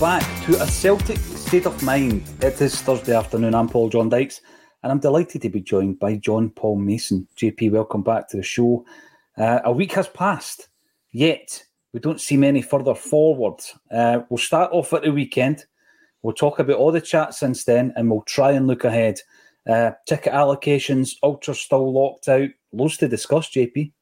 Back to a Celtic state of mind. It is Thursday afternoon. I'm Paul John Dykes, and I'm delighted to be joined by John Paul Mason. JP, welcome back to the show. Uh, a week has passed, yet we don't see many further forward. Uh, we'll start off at the weekend. We'll talk about all the chat since then, and we'll try and look ahead. Uh, ticket allocations, Ultra still locked out. Loads to discuss, JP.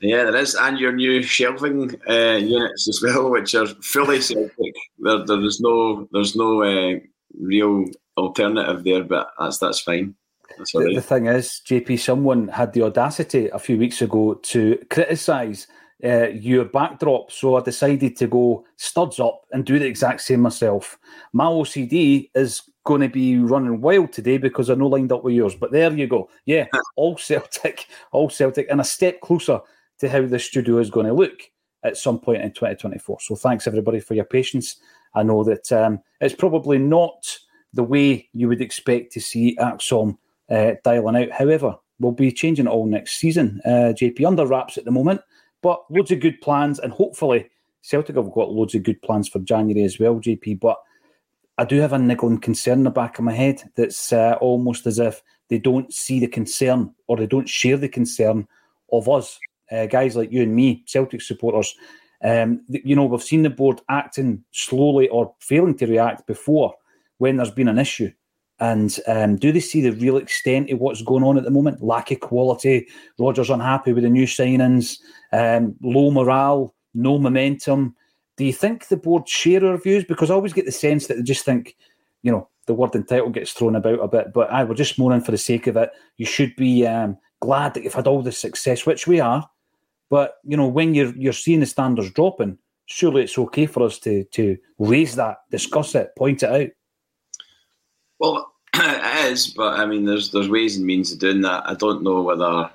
Yeah, there is, and your new shelving uh, units as well, which are fully Celtic. There, there's no, there's no uh, real alternative there, but that's that's fine. That's the, the, thing is, JP, someone had the audacity a few weeks ago to criticise uh, your backdrop, so I decided to go studs up and do the exact same myself. My OCD is going to be running wild today because I know lined up with yours. But there you go. Yeah, all Celtic, all Celtic, and a step closer to how the studio is going to look at some point in 2024. So thanks everybody for your patience. I know that um, it's probably not the way you would expect to see ACSOM uh, dialing out. However, we'll be changing it all next season. Uh, JP under wraps at the moment, but loads of good plans, and hopefully Celtic have got loads of good plans for January as well, JP. But I do have a niggling concern in the back of my head that's uh, almost as if they don't see the concern or they don't share the concern of us uh, guys like you and me, Celtic supporters, um, you know, we've seen the board acting slowly or failing to react before when there's been an issue. And um, do they see the real extent of what's going on at the moment? Lack of quality, Rodgers unhappy with the new signings, um, low morale, no momentum. Do you think the board share our views? Because I always get the sense that they just think, you know, the word entitled gets thrown about a bit, but I we're just mourning for the sake of it. You should be um, glad that you've had all this success, which we are. But you know, when you're you're seeing the standards dropping, surely it's okay for us to to raise that, discuss it, point it out. Well, it is, but I mean, there's there's ways and means of doing that. I don't know whether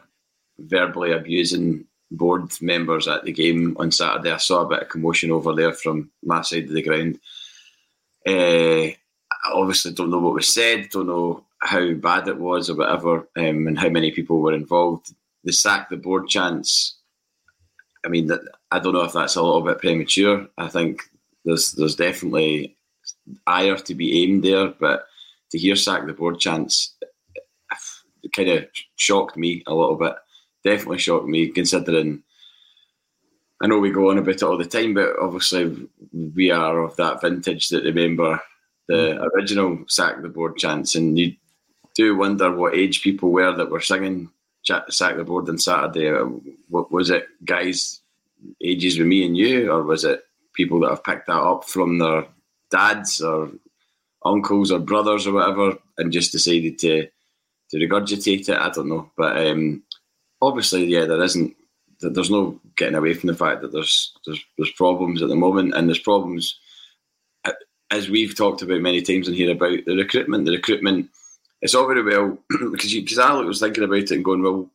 verbally abusing board members at the game on Saturday. I saw a bit of commotion over there from my side of the ground. Uh, I obviously don't know what was said, don't know how bad it was or whatever, um, and how many people were involved. The sack the board chance I mean, I don't know if that's a little bit premature. I think there's there's definitely ire to be aimed there, but to hear sack the board chance kind of shocked me a little bit. Definitely shocked me, considering I know we go on about it all the time, but obviously we are of that vintage that remember the mm. original sack the board chance, and you do wonder what age people were that were singing sack the board on Saturday? Uh, was it, guys, ages with me and you, or was it people that have picked that up from their dads or uncles or brothers or whatever, and just decided to to regurgitate it? I don't know, but um, obviously, yeah, there isn't. There's no getting away from the fact that there's there's there's problems at the moment, and there's problems uh, as we've talked about many times in here about the recruitment. The recruitment it's all very well because because I was thinking about it and going, well,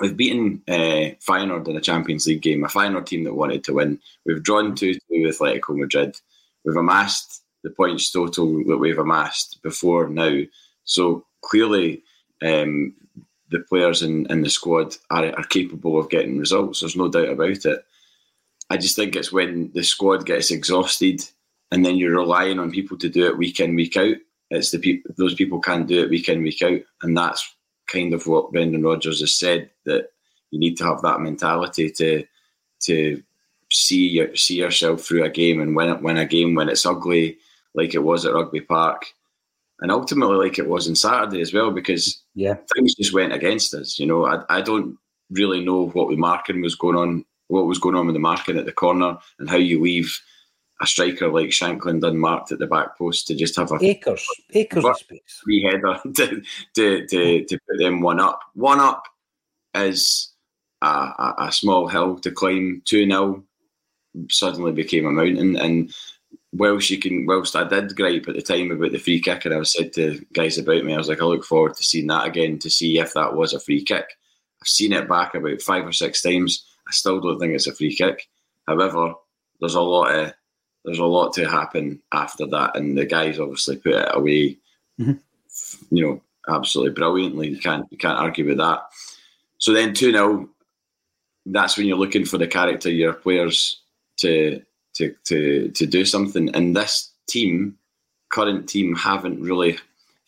we've beaten uh, Feyenoord in a Champions League game, a Feyenoord team that wanted to win. We've drawn two two with Atletico Madrid. We've amassed the points total that we've amassed before now. So clearly, um, the players in, in the squad are, are capable of getting results. There's no doubt about it. I just think it's when the squad gets exhausted and then you're relying on people to do it week in, week out it's the people; those people can't do it week in, week out, and that's kind of what Brendan Rodgers has said that you need to have that mentality to to see your, see yourself through a game and win win a game when it's ugly, like it was at Rugby Park. and ultimately like it was on Saturday as well because yeah, things just went against us. You know, I, I don't really know what the marking was going on, what was going on with the marking at the corner, and how you leave a striker like Shankland unmarked at the back post to just have a acres, acres of space, free header to, to, to, to put them one up. One up is a, a, a small hill to climb. Two 0 suddenly became a mountain, and whilst you can, whilst I did gripe at the time about the free kick, and I was said to guys about me, I was like, I look forward to seeing that again to see if that was a free kick. I've seen it back about five or six times. I still don't think it's a free kick. However, there's a lot of there's a lot to happen after that, and the guys obviously put it away. Mm-hmm. You know, absolutely brilliantly. You can't you can't argue with that. So then two 0 That's when you're looking for the character of your players to to to to do something. And this team, current team, haven't really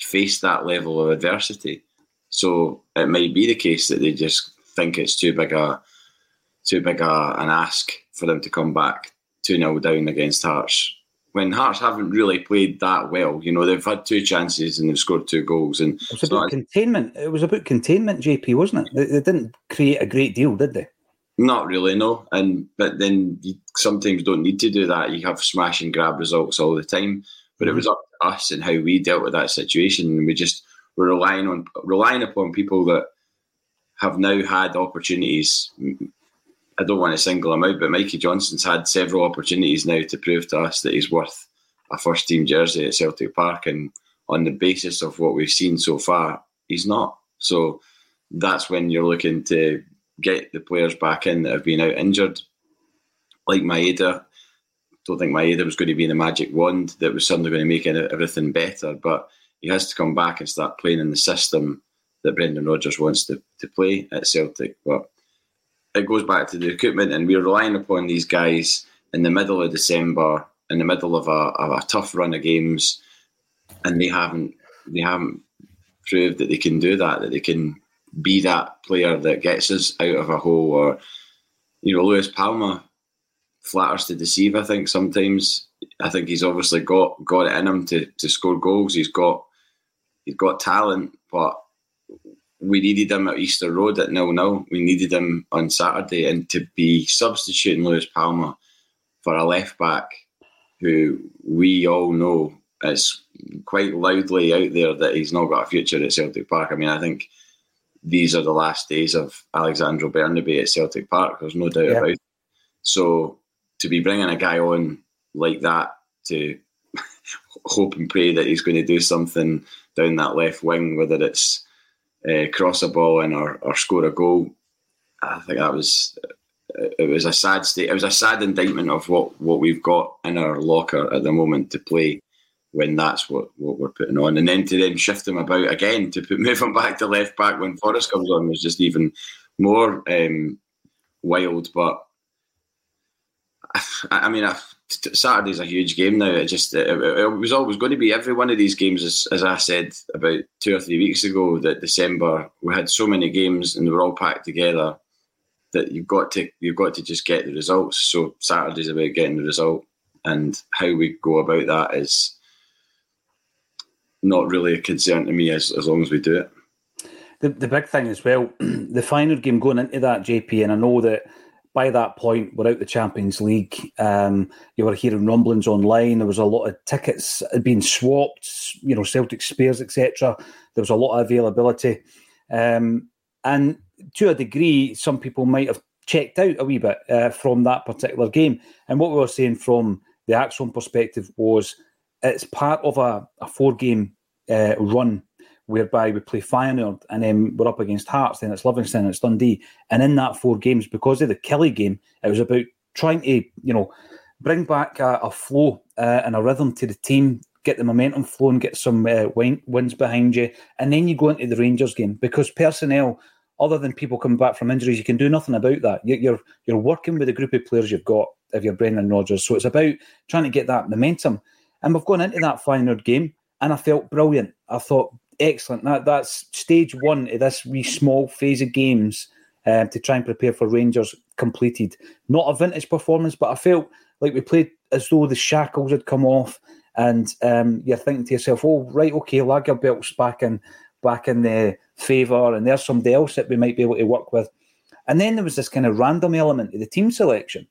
faced that level of adversity. So it might be the case that they just think it's too big a too big a, an ask for them to come back 2 0 down against Hearts. When Hearts haven't really played that well, you know, they've had two chances and they've scored two goals. And it was about containment. It was about containment, JP, wasn't it? They, they didn't create a great deal, did they? Not really, no. And but then you sometimes don't need to do that. You have smash and grab results all the time. But mm-hmm. it was up to us and how we dealt with that situation. And we just were relying on relying upon people that have now had opportunities. I don't want to single him out, but Mikey Johnston's had several opportunities now to prove to us that he's worth a first team jersey at Celtic Park. And on the basis of what we've seen so far, he's not. So that's when you're looking to get the players back in that have been out injured, like Maeda. Don't think Maeda was going to be the magic wand that was suddenly going to make everything better, but he has to come back and start playing in the system that Brendan Rodgers wants to, to play at Celtic. But it goes back to the recruitment, and we're relying upon these guys in the middle of December, in the middle of a, a tough run of games, and they haven't they haven't proved that they can do that, that they can be that player that gets us out of a hole. Or you know, Luis Palma flatters to deceive. I think sometimes. I think he's obviously got got it in him to to score goals. He's got he's got talent, but we needed him at Easter Road at nil nil. We needed him on Saturday, and to be substituting Lewis Palma for a left back who we all know is quite loudly out there that he's not got a future at Celtic Park. I mean, I think these are the last days of Alexandro Bernabei at Celtic Park. There's no doubt yeah. about it. So to be bringing a guy on like that to hope and pray that he's going to do something down that left wing, whether it's uh, cross a ball in or, or score a goal, I think that was it was a sad state. It was a sad indictment of what, what we've got in our locker at the moment to play when that's what, what we're putting on. And then to then shift him about again to put move him back to left back when Forrest comes on was just even more um, wild. But I, I mean, I, Saturday's a huge game now. It just it, it, was always going to be every one of these games, as, as I said about two or three weeks ago. That December we had so many games and they were all packed together that you've got to you've got to just get the results. So Saturday's about getting the result, and how we go about that is not really a concern to me as, as long as we do it. The, the big thing as well, the final game going into that, JP, and I know that by that point, we're out the Champions League. Um, you were hearing rumblings online. There was a lot of tickets being swapped, you know, Celtic Spears, etc. There was a lot of availability. Um, and to a degree, some people might have checked out a wee bit uh, from that particular game. And what we were saying from the ACSOM perspective was it's part of a, a four game uh, run whereby we play Feyenoord and then we're up against Hearts, then it's Livingston, it's Dundee. And in that four games, because of the Killie game, it was about trying to, you know, bring back a, a flow uh, and a rhythm to the team, get the momentum flowing, get some uh, wins behind you, and then you go into the Rangers game because personnel, other than people coming back from injuries, you can do nothing about that. You're you're working with the group of players you've got if you're Brendan Rodgers, so it's about trying to get that momentum. And we've gone into that Feyenoord game, and I felt brilliant. I thought excellent. That that's stage one of this wee small phase of games um, to try and prepare for Rangers completed. Not a vintage performance, but I felt like we played as though the shackles had come off and um, you're thinking to yourself, "Oh, right, okay, Lagerbielke's back in back in the favour, and there's somebody else that we might be able to work with." And then there was this kind of random element of the team selection,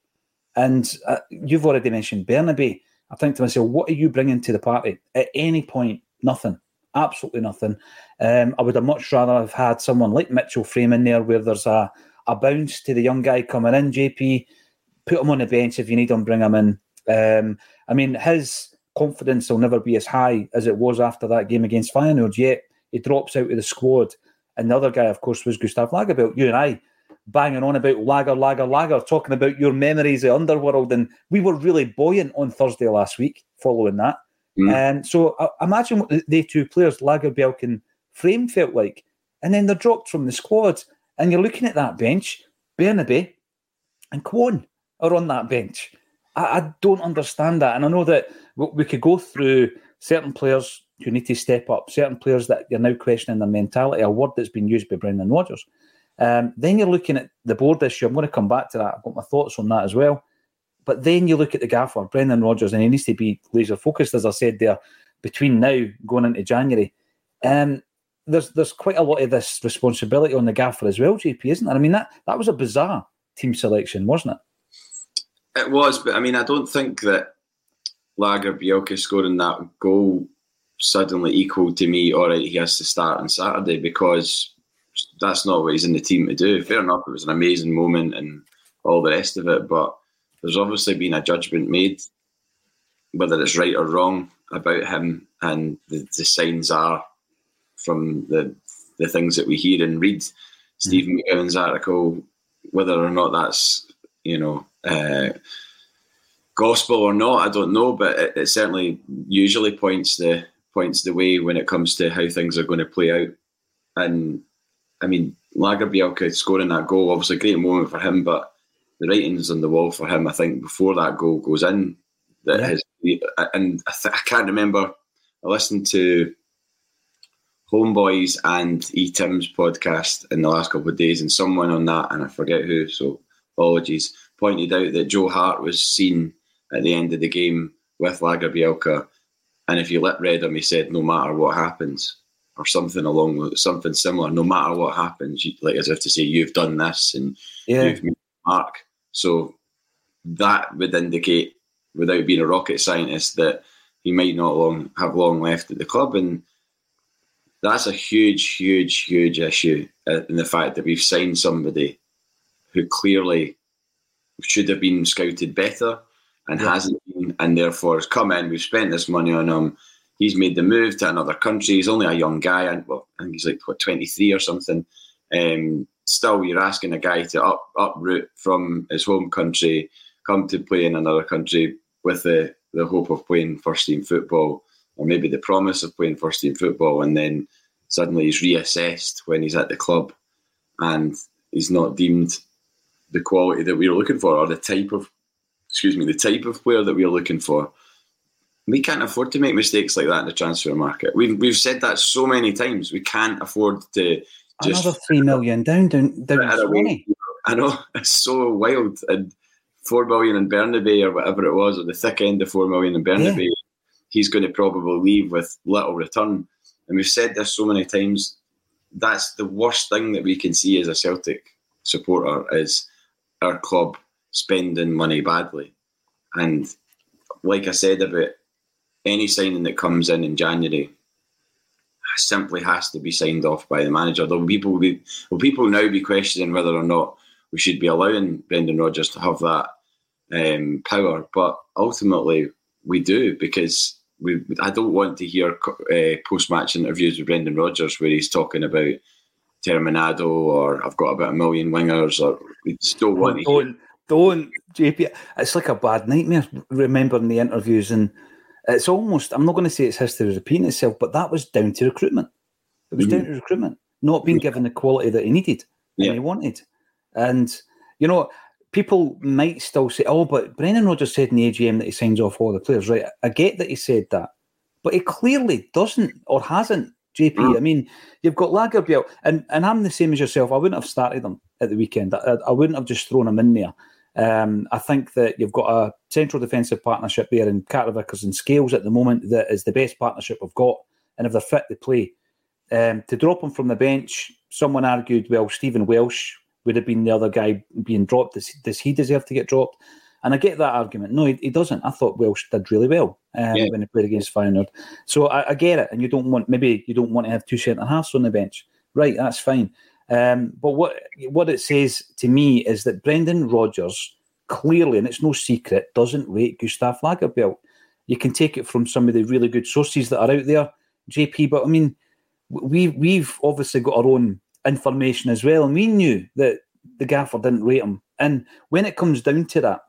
and uh, you've already mentioned Bernabei. I think to myself, what are you bringing to the party? At any point, nothing, absolutely nothing. Um, I would have much rather have had someone like Mitchell Frame in there, where there's a a bounce to the young guy coming in. JP, put him on the bench if you need him, bring him in. Um, I mean, his confidence will never be as high as it was after that game against Feyenoord. Yet he drops out of the squad, and the other guy, of course, was Gustav Lagerbielke. You and I banging on about Lager, Lager, Lager, talking about your memories of Underworld, and we were really buoyant on Thursday last week following that. Mm. And so uh, imagine what the two players, Lagerbielke and Frame, felt like, and then they're dropped from the squad, and you're looking at that bench, Bernabei and Kwon are on that bench. I, I don't understand that. And I know that we could go through certain players who need to step up, certain players that you're now questioning their mentality, a word that's been used by Brendan Rodgers. Um, then you're looking at the board issue. I'm going to come back to that. I've got my thoughts on that as well. But then you look at the gaffer, Brendan Rodgers, and he needs to be laser focused, as I said there, between now going into January. Um, there's there's quite a lot of this responsibility on the gaffer as well, JP, isn't there? I mean that that was a bizarre team selection, wasn't it? It was, but I mean, I don't think that Lagerbielke scoring that goal suddenly equal to me. All right, he has to start on Saturday because that's not what he's in the team to do. Fair enough, it was an amazing moment and all the rest of it, but there's obviously been a judgment made, whether it's right or wrong, about him, and the, the signs are from the the things that we hear and read. Mm-hmm. Stephen McGowan's article, whether or not that's you know uh, gospel or not, I don't know, but it, it, certainly usually points the points the way when it comes to how things are going to play out. And I mean, Lagerbielke scoring that goal, obviously a great moment for him, but the writing's on the wall for him. I think before that goal goes in, that yeah. his and I, th- I can't remember. I listened to Homeboys and E Tim's podcast in the last couple of days, and someone on that, and I forget who, so apologies, pointed out that Joe Hart was seen at the end of the game with Lagerbielke, and if you lip read him, he said, "No matter what happens," or something along with something similar. No matter what happens, like as if to say, "You've done this and yeah. you've made mark." So that would indicate, without being a rocket scientist, that he might not long have long left at the club, and that's a huge, huge, huge issue uh, in the fact that we've signed somebody who clearly should have been scouted better and yeah. hasn't been, and therefore has come in. We've spent this money on him. He's made the move to another country. He's only a young guy, and well, I think he's like what twenty three or something. Um, still, you're asking a guy to up uproot from his home country, come to play in another country with the the hope of playing first team football or maybe the promise of playing first team football, and then suddenly he's reassessed when he's at the club, and he's not deemed the quality that we were looking for, or the type of, excuse me, the type of player that we are looking for. We can't afford to make mistakes like that in the transfer market. We've we've said that so many times. We can't afford to just another three million down down down twenty. I know it's so wild and four million in Bernabei or whatever it was, or the thick end of four million in Bernabei. Yeah he's going to probably leave with little return. And we've said this so many times. That's the worst thing that we can see as a Celtic supporter is our club spending money badly. And like I said about any signing that comes in in January simply has to be signed off by the manager. There'll people be will people now be questioning whether or not we should be allowing Brendan Rodgers to have that um, power. But ultimately, we do because we, I don't want to hear uh, post-match interviews with Brendan Rodgers where he's talking about Terminado or I've got about a million wingers or we still want to don't, don't, JP. It's like a bad nightmare remembering the interviews and it's almost, I'm not going to say it's history repeating itself, but that was down to recruitment. It was mm-hmm. down to recruitment, not being given the quality that he needed and he wanted. And, you know, people might still say, oh, but Brendan Rodgers said in the AGM that he signs off all the players, right? I get that he said that, but he clearly doesn't or hasn't. JP, mm. I mean, you've got Lagerbielke, and, and I'm the same as yourself. I wouldn't have started them at the weekend. I, I wouldn't have just thrown them in there. Um, I think that you've got a central defensive partnership there in Carter Vickers and Scales at the moment that is the best partnership we've got. And if they're fit to play, um, to drop him from the bench, someone argued, well, Stephen Welsh would have been the other guy being dropped. Does, does he deserve to get dropped? And I get that argument. No, he, he doesn't. I thought Welsh did really well um, yeah. when he played against Feyenoord. So I, I, get it. And you don't want maybe you don't want to have two centre halves on the bench, right? That's fine. Um, but what what it says to me is that Brendan Rodgers clearly, and it's no secret, doesn't rate Gustav Lagerbielke. You can take it from some of the really good sources that are out there, JP. But I mean, we we've obviously got our own information as well, and we knew that the gaffer didn't rate him. And when it comes down to that,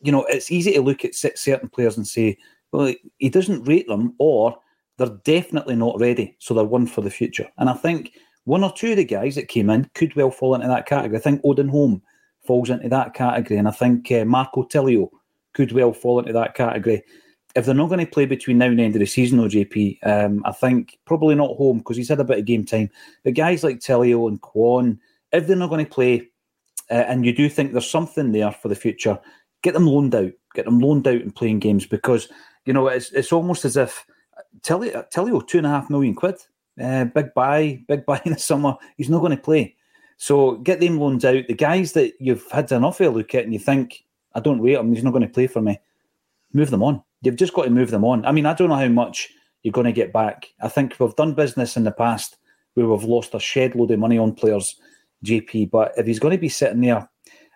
you know, it's easy to look at certain players and say, well, he doesn't rate them, or they're definitely not ready, so they're one for the future. And I think one or two of the guys that came in could well fall into that category. I think Odin Holm falls into that category, and I think uh, Marco Tilio could well fall into that category. If they're not going to play between now and the end of the season, though, JP, um, I think probably not Holm because he's had a bit of game time. But guys like Tilio and Kwon, if they're not going to play, uh, and you do think there's something there for the future, get them loaned out, get them loaned out and playing games because you know it's it's almost as if Tilio, Tilio two and a half million quid uh, big buy, big buy in the summer. He's not going to play. So get them loans out. The guys that you've had an awful look at and you think, I don't rate him, he's not going to play for me, move them on. You've just got to move them on. I mean, I don't know how much you're going to get back. I think we've done business in the past where we've lost a shed load of money on players, JP. But if he's going to be sitting there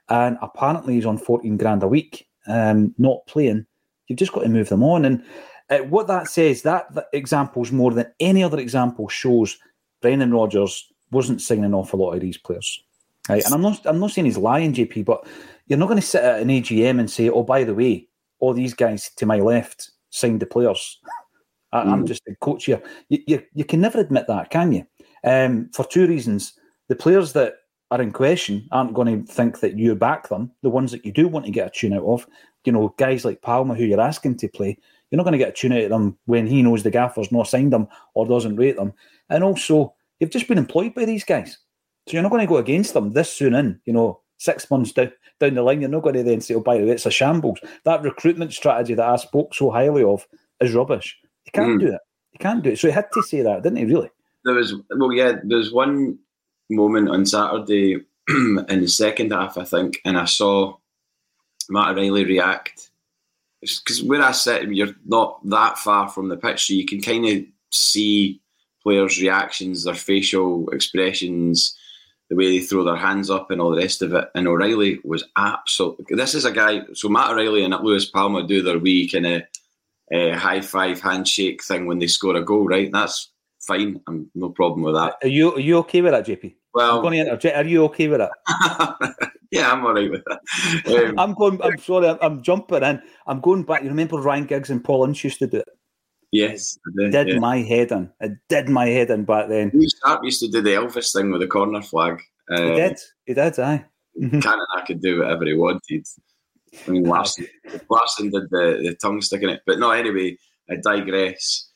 and apparently he's on 14 grand a week, um, not playing, you've just got to move them on. And uh, what that says, that, that examples more than any other example shows Brendan Rodgers wasn't signing an awful lot of these players. Right? And I'm not, I'm not saying he's lying, JP, but you're not going to sit at an AGM and say, oh, by the way, all these guys to my left signed the players. I, am mm. just a coach here. You, you, you, can never admit that, can you? Um, for two reasons. The players that are in question aren't going to think that you back them. The ones that you do want to get a tune out of, you know, guys like Palma, who you're asking to play, you're not going to get a tune out of them when he knows the gaffer's not signed them or doesn't rate them. And also, you've just been employed by these guys. So you're not going to go against them this soon in, you know, six months down, down the line. You're not going to then say, oh, by the way, it's a shambles. That recruitment strategy that I spoke so highly of is rubbish. You can't mm. do it. You can't do it. So he had to say that, didn't he, really? There was, well, yeah, there's one moment on Saturday in the second half, I think, and I saw Matt O'Riley react because where I sit, you're not that far from the pitch, so you can kind of see players' reactions, their facial expressions, the way they throw their hands up, and all the rest of it. And O'Riley was absolutely. This is a guy. So Matt O'Riley and Lewis Palma do their wee kind of uh, high five handshake thing when they score a goal, right? That's fine. I'm no problem with that. Are you are you okay with that, JP? Well, I'm going to interject. Are you okay with that? yeah, I'm all right with that. Um, I'm going. I'm sorry. I'm, I'm, jumping in. I'm going back. You remember Ryan Giggs and Paul Ince used to do it. Yes, did, did yeah. my head in. It did my head in back then. Sharp used to do the Elvis thing with the corner flag. Um, he did. He did. Aye. I could do whatever he wanted. I mean, Larsson, Larsson did the, the tongue sticking it. But no, anyway, I digress.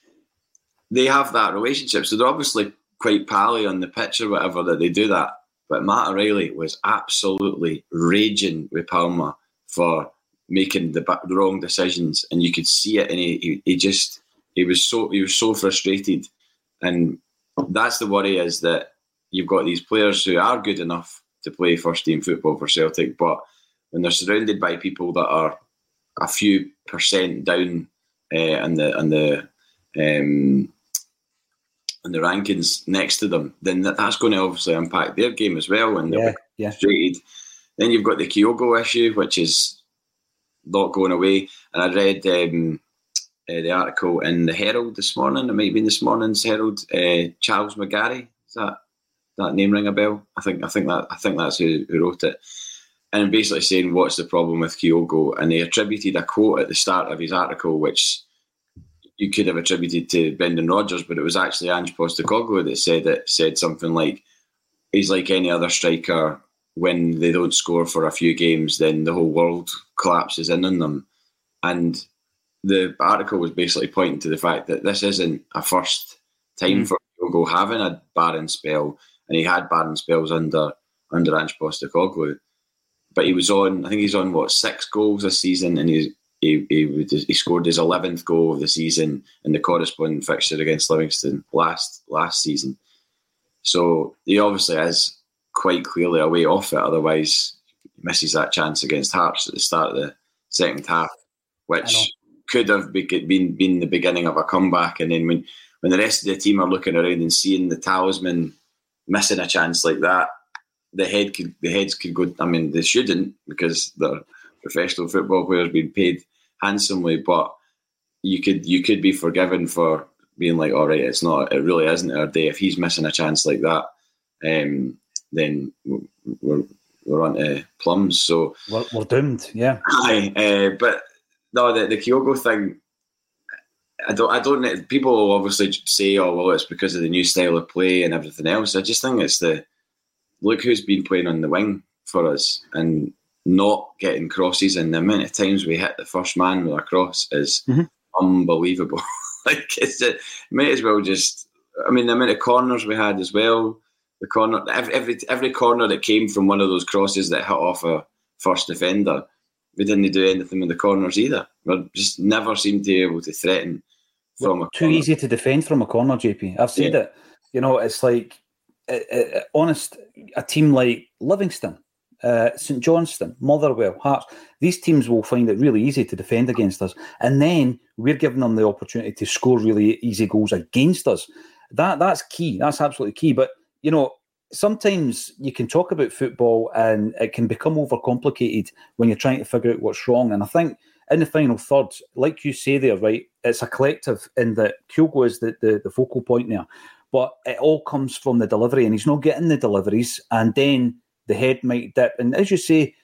They have that relationship, so they're obviously quite pally on the pitch or whatever that they do that. But Matt O'Riley was absolutely raging with Palma for making the, the wrong decisions, and you could see it. And he, he, he just he was so he was so frustrated, and that's the worry is that you've got these players who are good enough to play first team football for Celtic, but when they're surrounded by people that are a few percent down uh, on the on the um, and the rankings next to them, then that, that's going to obviously impact their game as well. And yeah, yeah. frustrated. Then you've got the Kyogo issue, which is not going away. And I read um, uh, the article in the Herald this morning. It might be in this morning's Herald. Uh, Charles McGarry is that that name ring a bell? I think I think that I think that's who, who wrote it. And basically saying what's the problem with Kyogo, and they attributed a quote at the start of his article, which you could have attributed to Brendan Rodgers, but it was actually Ange Postecoglou that said it. Said something like, "He's like any other striker. When they don't score for a few games, then the whole world collapses in on them." And the article was basically pointing to the fact that this isn't a first time mm. for Kyogo having a barren spell, and he had barren spells under under Ange Postecoglou. but he was on. I think he's on what six goals this season, and he he he, he scored his eleventh goal of the season in the corresponding fixture against Livingston last last season. So he obviously is quite clearly a way off it. Otherwise, he misses that chance against Hearts at the start of the second half, which could have been been the beginning of a comeback. And then when when the rest of the team are looking around and seeing the talisman missing a chance like that, the head could the heads could go. I mean, they shouldn't because they're professional football players being paid handsomely, but you could you could be forgiven for being like, all right, it's not, it really isn't our day. If he's missing a chance like that, um, then we're we're on to plums. So we're, we're doomed. Yeah. Aye, uh, but no, the the Kyogo thing. I don't. I don't. People obviously say, "Oh, well, it's because of the new style of play and everything else." I just think it's the look who's been playing on the wing for us and not getting crosses. And the amount of times we hit the first man with a cross is mm-hmm. unbelievable. like it's it might as well just. I mean, the amount of corners we had as well. The corner, every, every every corner that came from one of those crosses that hit off a first defender, we didn't do anything with the corners either. We just never seemed to be able to threaten from well, too easy to defend from a corner. JP, I've said yeah. it. You know, it's like uh, uh, honest. A team like Livingston, uh, St Johnstone, Motherwell, Hearts, these teams will find it really easy to defend against us. And then we're giving them the opportunity to score really easy goals against us. That That's key. That's absolutely key. But, you know, sometimes you can talk about football and it can become overcomplicated when you're trying to figure out what's wrong. And I think in the final third, like you say there, right, it's a collective in that Kyogo is the, the, the focal point there. But it all comes from the delivery, and he's not getting the deliveries. And then the head might dip. And as you say,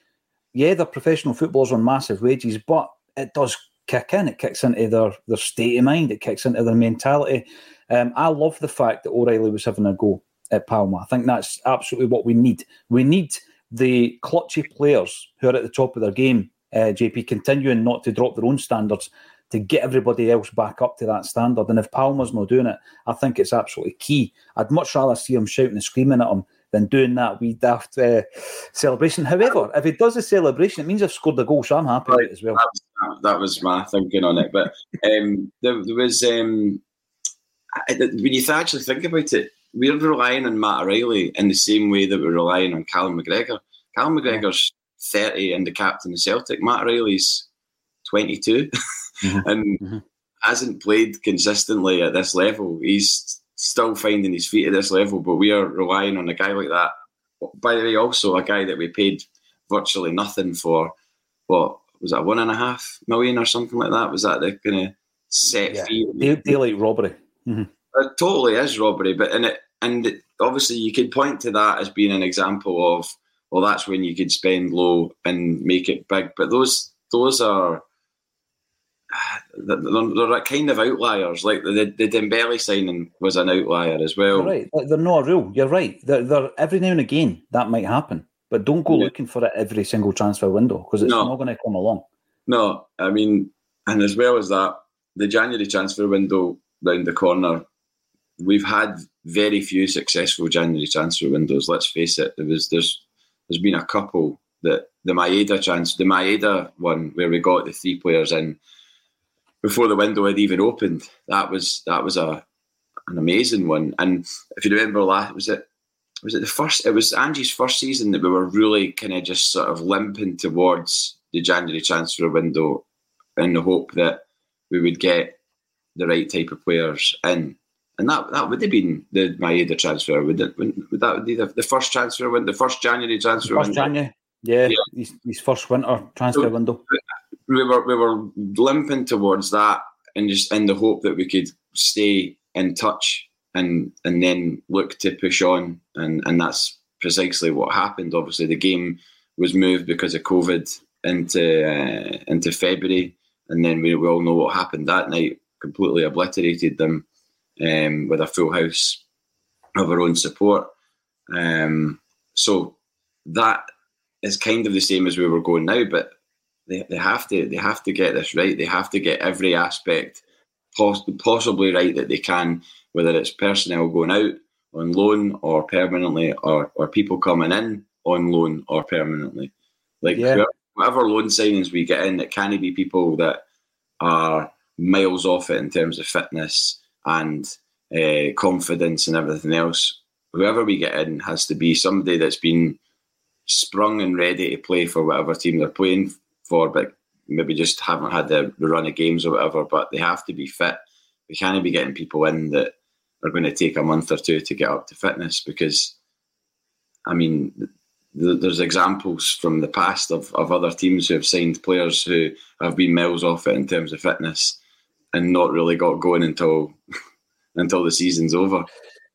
yeah, they're professional footballers on massive wages, but it does kick in. It kicks into their, their state of mind. It kicks into their mentality. Um, I love the fact that O'Riley was having a go at Palma. I think that's absolutely what we need. We need the clutchy players who are at the top of their game, uh, JP, continuing not to drop their own standards to get everybody else back up to that standard. And if Palma's not doing it, I think it's absolutely key. I'd much rather see him shouting and screaming at him than doing that wee daft uh, celebration. However, if he does a celebration, it means I've scored the goal, so I'm happy right. as well. That was, that was, my thinking on it. But um, there, there, was, um, when you actually think about it, we're relying on Matt O'Riley in the same way that we're relying on Callum McGregor. Callum McGregor's 30 and the captain of Celtic. Matt O'Riley's 22 mm-hmm. and mm-hmm. hasn't played consistently at this level. He's still finding his feet at this level, but we are relying on a guy like that. By the way, also a guy that we paid virtually nothing for. What was that? One and a half million or something like that? Was that the kind of set yeah. fee? Like robbery. Mm-hmm. It totally is robbery, but in it, and it, obviously you could point to that as being an example of well, that's when you could spend low and make it big. But those those are they're, they're kind of outliers. Like the the Dembele signing was an outlier as well. You're right, they're not real. You're right. They're, they're every now and again that might happen, but don't go yeah. looking for it every single transfer window because it's no. not going to come along. No, I mean, and as well as that, the January transfer window round the corner. We've had very few successful January transfer windows. Let's face it. There was there's there's been a couple that the Maeda chance, the Maeda one where we got the three players in before the window had even opened. That was that was a an amazing one. And if you remember, last was it was it the first? It was Ange's first season that we were really kind of just sort of limping towards the January transfer window in the hope that we would get the right type of players in. And that, that would have been the Maeda transfer, would it? Would, would that be the, the first transfer when the first January transfer first window? January, yeah, yeah. His, his first winter transfer so, window we were we were limping towards that, and just in the hope that we could stay in touch and and then look to push on, and and that's precisely what happened. Obviously, the game was moved because of COVID into uh, into February, and then we, we all know what happened that night. Completely obliterated them um, with a full house of our own support. Um, so that is kind of the same as we were going now, but they, they have to they have to get this right. They have to get every aspect poss- possibly right that they can, whether it's personnel going out on loan or permanently, or or people coming in on loan or permanently. Like yeah. whatever loan signings we get in, it can be people that are miles off it in terms of fitness and uh, confidence and everything else. Whoever we get in has to be somebody that's been sprung and ready to play for whatever team they're playing for, but maybe just haven't had the, run of games or whatever. But they have to be fit. We can't be getting people in that are going to take a month or two to get up to fitness because, I mean, th- there's examples from the past of, of other teams who have signed players who have been miles off it in terms of fitness and not really got going until until the season's over.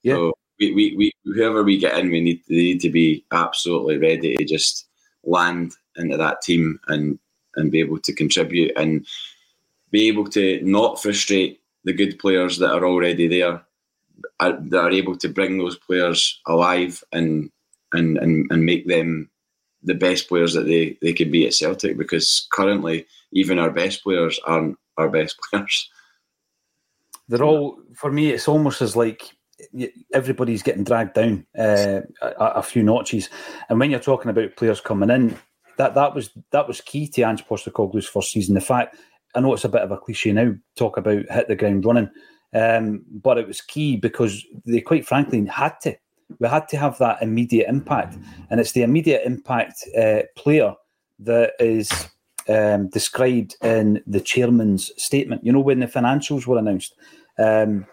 Yeah. So we, we, we whoever we get in, we need they need to be absolutely ready to just land into that team and and be able to contribute and be able to not frustrate the good players that are already there, are, that are able to bring those players alive and and and, and make them the best players that they, they can be at Celtic because currently even our best players aren't our best players. They're all for me. It's almost as like everybody's getting dragged down uh, a, a, few notches. And when you're talking about players coming in, that that was that was key to Ange Postecoglou's first season. The fact I know it's a bit of a cliche now talk about hit the ground running, um, but it was key because they quite frankly had to. We had to have that immediate impact, and it's the immediate impact uh, player that is um, described in the chairman's statement. You know, when the financials were announced, um,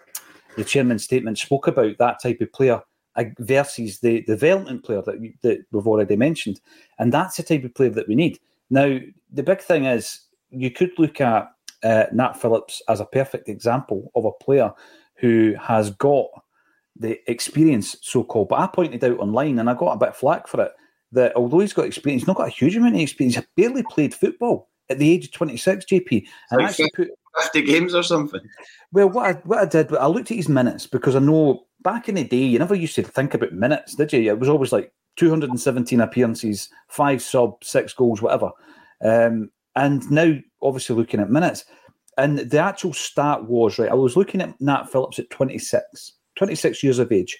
the chairman's statement spoke about that type of player uh, versus the, development player that, that we've already mentioned. And that's the type of player that we need. Now, the big thing is you could look at uh, Nat Phillips as a perfect example of a player who has got the experience, so called. But I pointed out online, and I got a bit of flack for it, that although he's got experience, he's not got a huge amount of experience. He's barely played football at the age of 26, JP. And like actually put 50 games or something. Well, what I, what I did, I looked at his minutes because I know back in the day, you never used to think about minutes, did you? It was always like 217 appearances, five sub, six goals, whatever. Um, and now, obviously, looking at minutes. And the actual stat was, right, I was looking at Nat Phillips at 26, 26 years of age.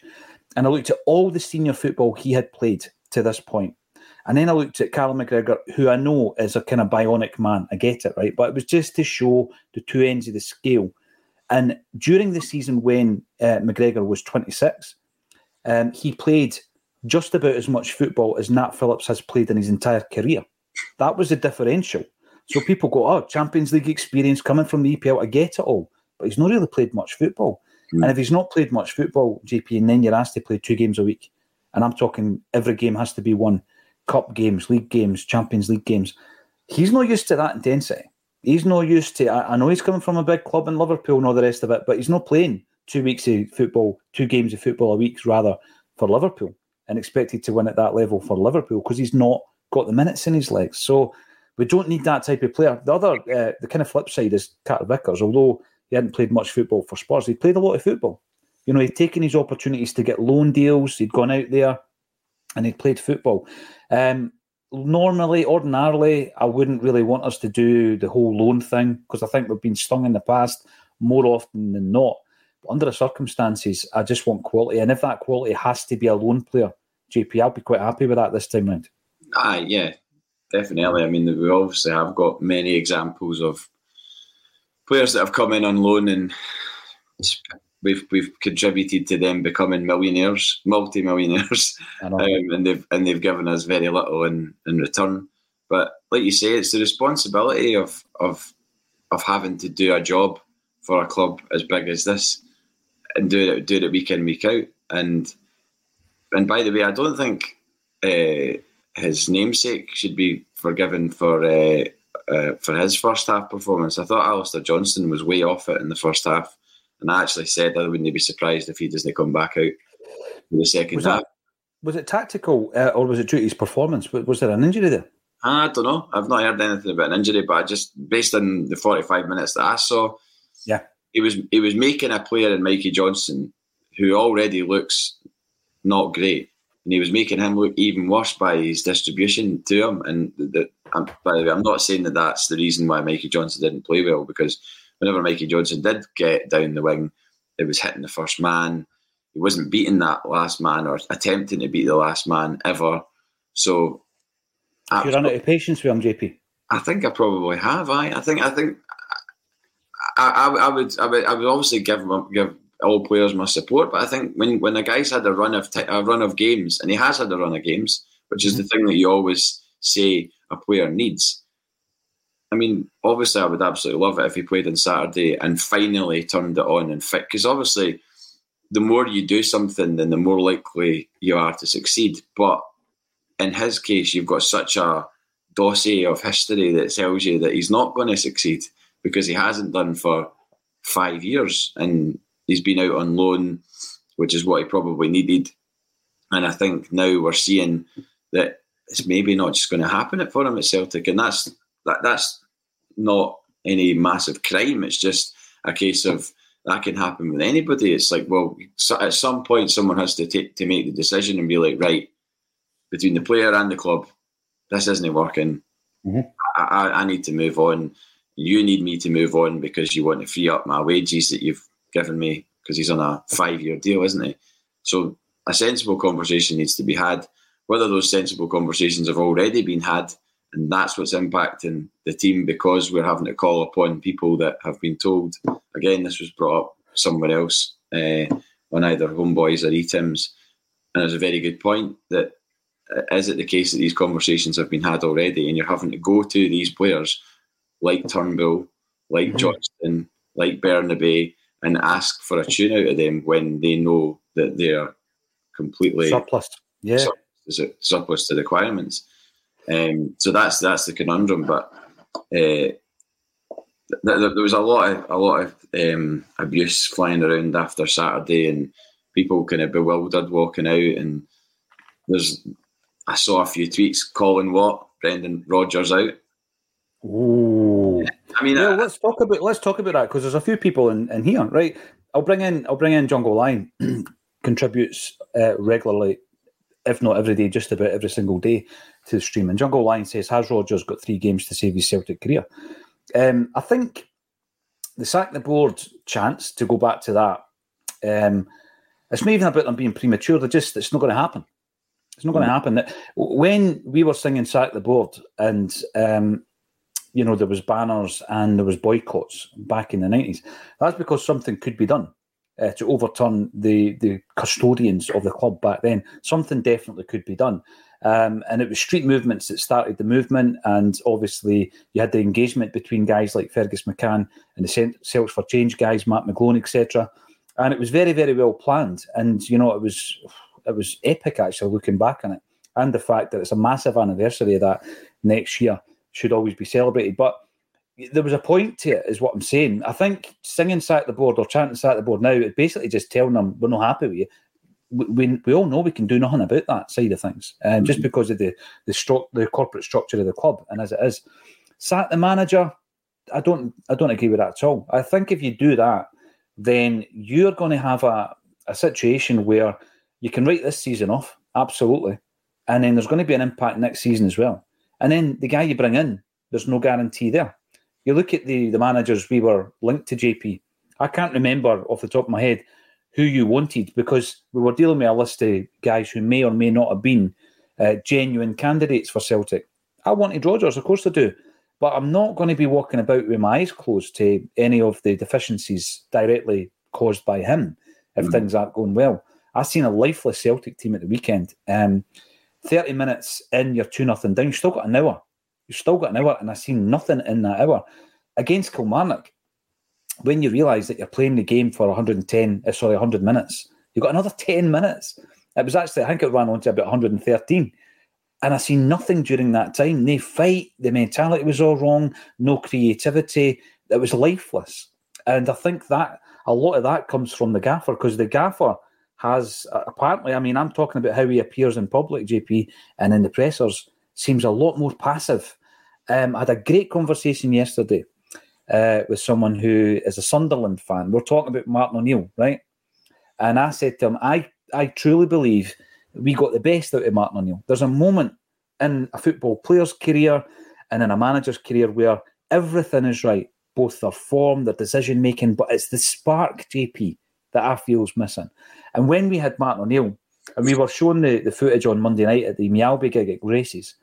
And I looked at all the senior football he had played to this point. And then I looked at Callum McGregor, who I know is a kind of bionic man. I get it, right? But it was just to show the two ends of the scale. And during the season when uh, McGregor was 26, um, he played just about as much football as Nat Phillips has played in his entire career. That was the differential. So people go, oh, Champions League experience coming from the EPL. I get it all. But he's not really played much football. Mm. And if he's not played much football, JP, and then you're asked to play two games a week, and I'm talking every game has to be won cup games, league games, Champions League games. He's not used to that intensity. He's not used to. I, I know he's coming from a big club in Liverpool and all the rest of it, but he's not playing two weeks of football, two games of football a week rather for Liverpool, and expected to win at that level for Liverpool because he's not got the minutes in his legs. So we don't need that type of player. The other, uh, the kind of flip side is Carter Vickers. Although he hadn't played much football for Spurs, he played a lot of football. You know, he'd taken his opportunities to get loan deals. He'd gone out there and he'd played football. Um, normally, ordinarily, I wouldn't really want us to do the whole loan thing because I think we've been stung in the past more often than not. But under the circumstances, I just want quality, and if that quality has to be a loan player, JP, I'll be quite happy with that this time round. Ah, yeah, definitely. I mean, we obviously have got many examples of players that have come in on loan and we've we've contributed to them becoming millionaires, multi-millionaires, um, and they've and they've given us very little in, in return. But like you say, it's the responsibility of of of having to do a job for a club as big as this and do it do it week in week out. And and by the way, I don't think uh, his namesake should be forgiven for. Uh, uh, for his first half performance, I thought Alistair Johnston was way off it in the first half. And I actually said I wouldn't be surprised if he doesn't come back out in the second was half. It, was it tactical uh, or was it due to his performance? Was there an injury there? I don't know. I've not heard anything about an injury, but I just based on the forty-five minutes that I saw, yeah, he was he was making a player in Mikey Johnston who already looks not great, and he was making him look even worse by his distribution to him. And the, um, by the way, I'm not saying that that's the reason why Mikey Johnston didn't play well because whenever Mikey Johnston did get down the wing, it was hitting the first man. He wasn't beating that last man or attempting to beat the last man ever. So you run out of patience with him, JP? I think I probably have. I, I think, I think, I, I, I would, I would, I would obviously give give all players my support, but I think when when a guy's had a run of t- a run of games, and he has had a run of games, which is mm-hmm. the thing that you always say a player needs. I mean, obviously, I would absolutely love it if he played on Saturday and finally turned it on and fit. Because obviously, the more you do something, then the more likely you are to succeed. But in his case, you've got such a dossier of history that tells you that he's not going to succeed because he hasn't done for five years and he's been out on loan, which is what he probably needed. And I think now we're seeing that it's maybe not just going to happen for him at Celtic, and that's that, that's not any massive crime. It's just a case of that can happen with anybody. It's like, well, so at some point, someone has to take to make the decision and be like, right, between the player and the club, this isn't working. Mm-hmm. I, I, need to move on. You need me to move on because you want to free up my wages that you've given me because he's on a five year deal, isn't he? So a sensible conversation needs to be had. Whether those sensible conversations have already been had, and that's what's impacting the team because we're having to call upon people that have been told. Again, this was brought up somewhere else uh, on either Homeboys or ETIMS, and it's a very good point that uh, is it the case that these conversations have been had already, and you're having to go to these players like Turnbull, like mm-hmm. Johnston, like Bernabei, and ask for a tune out of them when they know that they're completely surplus, yeah, surplus, surplus to requirements. Um, so that's that's the conundrum. But uh, th- th- there was a lot of a lot of um, abuse flying around after Saturday, and people kind of bewildered walking out. And there's I saw a few tweets calling what Brendan Rodgers out. Ooh. I mean, uh, let's talk about let's talk about that because there's a few people in, in here, right? I'll bring in I'll bring in Jungle Line contributes uh, regularly, if not every day, just about every single day to the stream. And Jungle Lion says, "Has Rodgers got three games to save his Celtic career?" Um, I think the sack the board chance to go back to that. Um, it's not even about them being premature. They're just it's not going to happen. It's not going to mm. happen. When we were singing "Sack the Board" and um, you know there was banners and there was boycotts back in the nineties, that's because something could be done uh, to overturn the the custodians of the club back then. Something definitely could be done. Um, and it was street movements that started the movement, and obviously you had the engagement between guys like Fergus McCann and the Celts for Change guys, Matt McGlone, etc. And it was very, very well planned, and you know it was it was epic actually looking back on it, and the fact that it's a massive anniversary of that next year should always be celebrated. But there was a point to it, is what I'm saying. I think singing "Sack the Board" or chanting "Sack the Board" now is basically just telling them we're not happy with you we, we all know we can do nothing about that side of things, um, mm-hmm. just because of the the, stru- the corporate structure of the club. And as it is, sack the manager. I don't I don't agree with that at all. I think if you do that, then you're going to have a, a situation where you can write this season off, absolutely, and then there's going to be an impact next season as well. And then the guy you bring in, there's no guarantee there. You look at the the managers we were linked to JP. I can't remember off the top of my head who you wanted because we were dealing with a list of guys who may or may not have been uh, genuine candidates for Celtic. I wanted Rodgers, of course I do, but I'm not going to be walking about with my eyes closed to any of the deficiencies directly caused by him if mm things aren't going well. I've seen a lifeless Celtic team at the weekend. Um, 30 minutes in, you're 2 nothing down. You've still got an hour. You've still got an hour, and I've seen nothing in that hour. Against Kilmarnock, when you realise that you're playing the game for 110, uh, sorry, 100 minutes, you've got another 10 minutes. It was actually, I think it ran on to about 113. And I see nothing during that time. No fight, the mentality was all wrong, no creativity. It was lifeless. And I think that a lot of that comes from the gaffer because the gaffer has apparently, I mean, I'm talking about how he appears in public, JP, and in the pressers, seems a lot more passive. Um, I had a great conversation yesterday uh, with someone who is a Sunderland fan. We're talking about Martin O'Neill, right? And I said to him, I, I truly believe we got the best out of Martin O'Neill. There's a moment in a football player's career and in a manager's career where everything is right, both their form, their decision making, but it's the spark, JP, that I feel is missing. And when we had Martin O'Neill, and we were shown the, the footage on Monday night at the Mjällby gig at Graces,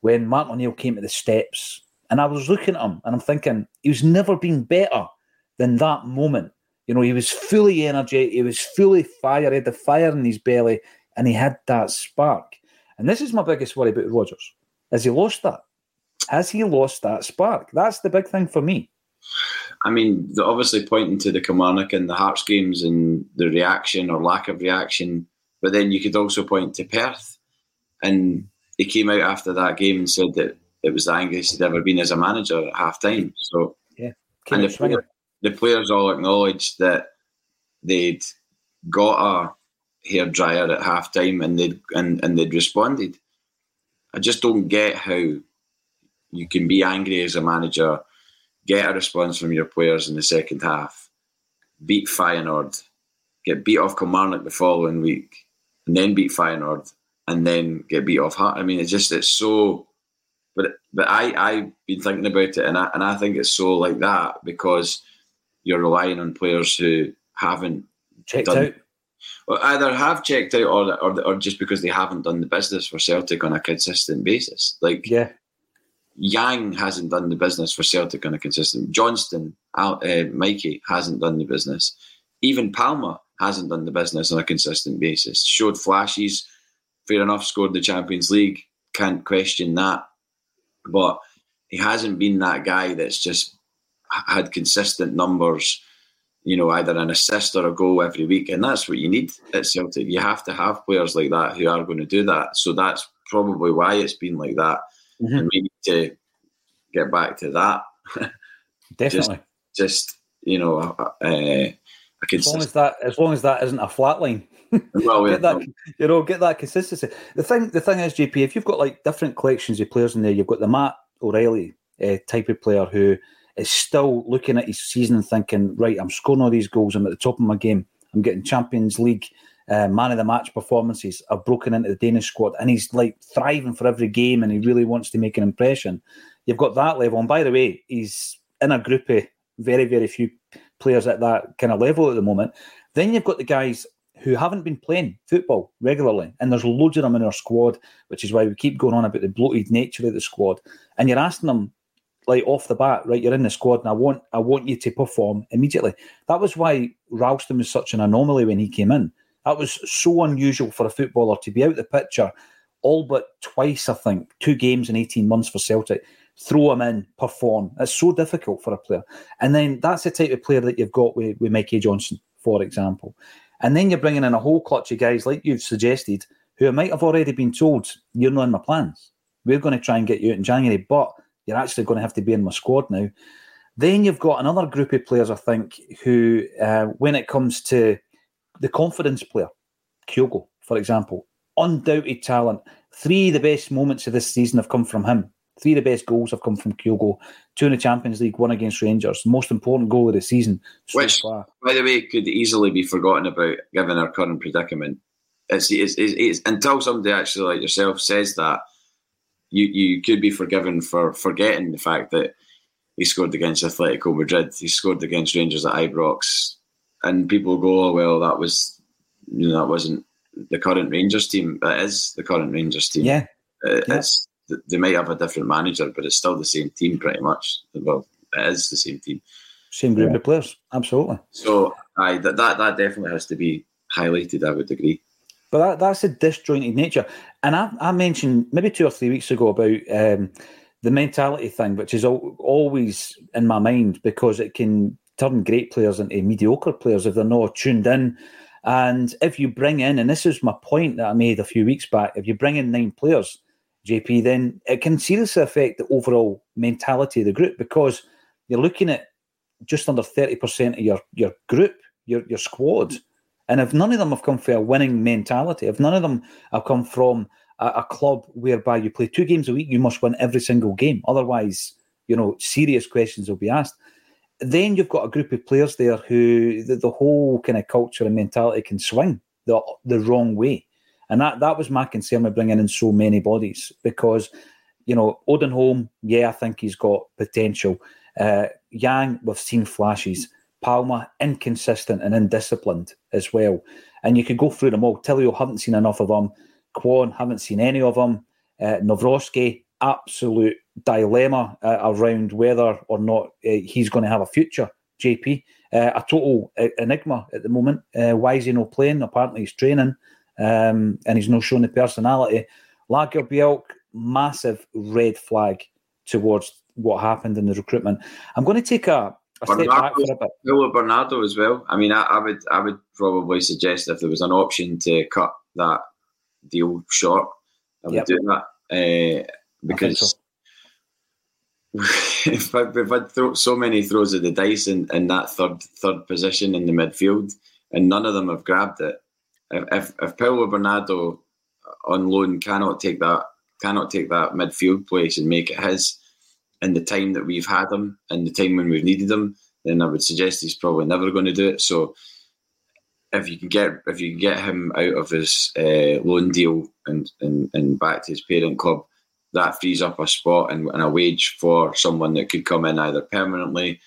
when Mark O'Neill came to the steps, and I was looking at him and I'm thinking he was never been better than that moment. You know, he was fully energy, he was fully fire, he had the fire in his belly, and he had that spark. And this is my biggest worry about Rodgers. Has he lost that? Has he lost that spark? That's the big thing for me. I mean, obviously pointing to the Kilmarnock and the Hearts games and the reaction or lack of reaction, but then you could also point to Perth. And he came out after that game and said that it was the angriest he'd ever been as a manager at half time. So, yeah, and the, player, the players all acknowledged that they'd got a hair dryer at half time and they'd and, and they'd responded. I just don't get how you can be angry as a manager, get a response from your players in the second half, beat Feyenoord, get beat off Kilmarnock the following week, and then beat Feyenoord, and then get beat off Hart. I mean, it's just it's so. But but I I've been thinking about it, and I and I think it's so like that because you're relying on players who haven't checked done, out. Well, either have checked out or, or or just because they haven't done the business for Celtic on a consistent basis. Like yeah, Yang hasn't done the business for Celtic on a consistent. Johnston, uh, Mikey hasn't done the business. Even Palma hasn't done the business on a consistent basis. Showed flashes, fair enough. Scored the Champions League, can't question that. But he hasn't been that guy that's just had consistent numbers. You know, either an assist or a goal every week, and that's what you need at Celtic. You have to have players like that who are going to do that. So that's probably why it's been like that mm-hmm. and we need to get back to that. Definitely. just, just, you know, uh, as long as that as long as that isn't a flat line. Well, get that, you know, get that consistency. The thing, the thing is, JP, if you've got like different collections of players in there, you've got the Matt O'Riley uh, type of player who is still looking at his season and thinking, right, I'm scoring all these goals. I'm at the top of my game. I'm getting Champions League uh, man of the match performances have broken into the Danish squad, and he's like thriving for every game, and he really wants to make an impression. You've got that level, and by the way, he's in a group of very, very few players at that kind of level at the moment. Then you've got the guys who haven't been playing football regularly, and there's loads of them in our squad, which is why we keep going on about the bloated nature of the squad. And you're asking them like off the bat, right? You're in the squad, and I want I want you to perform immediately. That was why Ralston was such an anomaly when he came in that was so unusual for a footballer to be out the picture all but twice, I think, two games in 18 months for Celtic. Throw him in, perform. It's so difficult for a player. And then that's the type of player that you've got with, with Mikey Johnston, for example. And then you're bringing in a whole clutch of guys, like you've suggested, who might have already been told, you're not in my plans. We're going to try and get you out in January, but you're actually going to have to be in my squad now. Then you've got another group of players, I think, who, uh, when it comes to the confidence player, Kyogo, for example, undoubted talent. Three of the best moments of this season have come from him. Three of the best goals have come from Kyogo. Two in the Champions League, one against Rangers. Most important goal of the season so Which, far. by the way, could easily be forgotten about given our current predicament. It's, it's, it's, it's, until somebody actually like yourself says that, you, you could be forgiven for forgetting the fact that he scored against Atletico Madrid. He scored against Rangers at Ibrox and people go, "Oh well, that was you know that wasn't the current Rangers team. It is the current Rangers team. Yeah, it, yeah. They might have a different manager, but it's still the same team pretty much. Well, it is the same team, same group yeah. of players, absolutely. So, I that, that that definitely has to be highlighted. I would agree. But that, that's a disjointed nature, and I, I mentioned maybe two or three weeks ago about. Um, the mentality thing, which is always in my mind because it can turn great players into mediocre players if they're not tuned in. And if you bring in, and this is my point that I made a few weeks back, if you bring in nine players, JP, then it can seriously affect the overall mentality of the group because you're looking at just under 30% of your, your group, your, your squad. And if none of them have come from a winning mentality, if none of them have come from a, a club whereby you play two games a week, you must win every single game. Otherwise, you know, serious questions will be asked then you've got a group of players there who the, the whole kind of culture and mentality can swing the the wrong way, and that that was my concern with bringing in so many bodies because you know Odin Holm, yeah, I think he's got potential. Uh, Yang, we've seen flashes. Palma, inconsistent and indisciplined as well. And you could go through them all. Tilio, haven't seen enough of them. Kwon, haven't seen any of them. Uh, Nawrocki, absolute dilemma uh, around whether or not uh, he's going to have a future. JP, uh, a total enigma at the moment. Uh, why is he not playing? Apparently, he's training, um, and he's not showing the personality. Lagerbielke, massive red flag towards what happened in the recruitment. I'm going to take a, a step back for a bit. Paulo Bernardo as well. I mean, I, I, would I would probably suggest if there was an option to cut that deal short, I would yep. do that uh, because. we've had throw, so many throws of the dice in, in that third third position in the midfield, and none of them have grabbed it. If if, Paulo Bernardo on loan cannot take that cannot take that midfield place and make it his in the time that we've had him and the time when we've needed him, then I would suggest he's probably never going to do it. So if you can get if you can get him out of his uh, loan deal and, and and back to his parent club, that frees up a spot and, and a wage for someone that could come in either permanently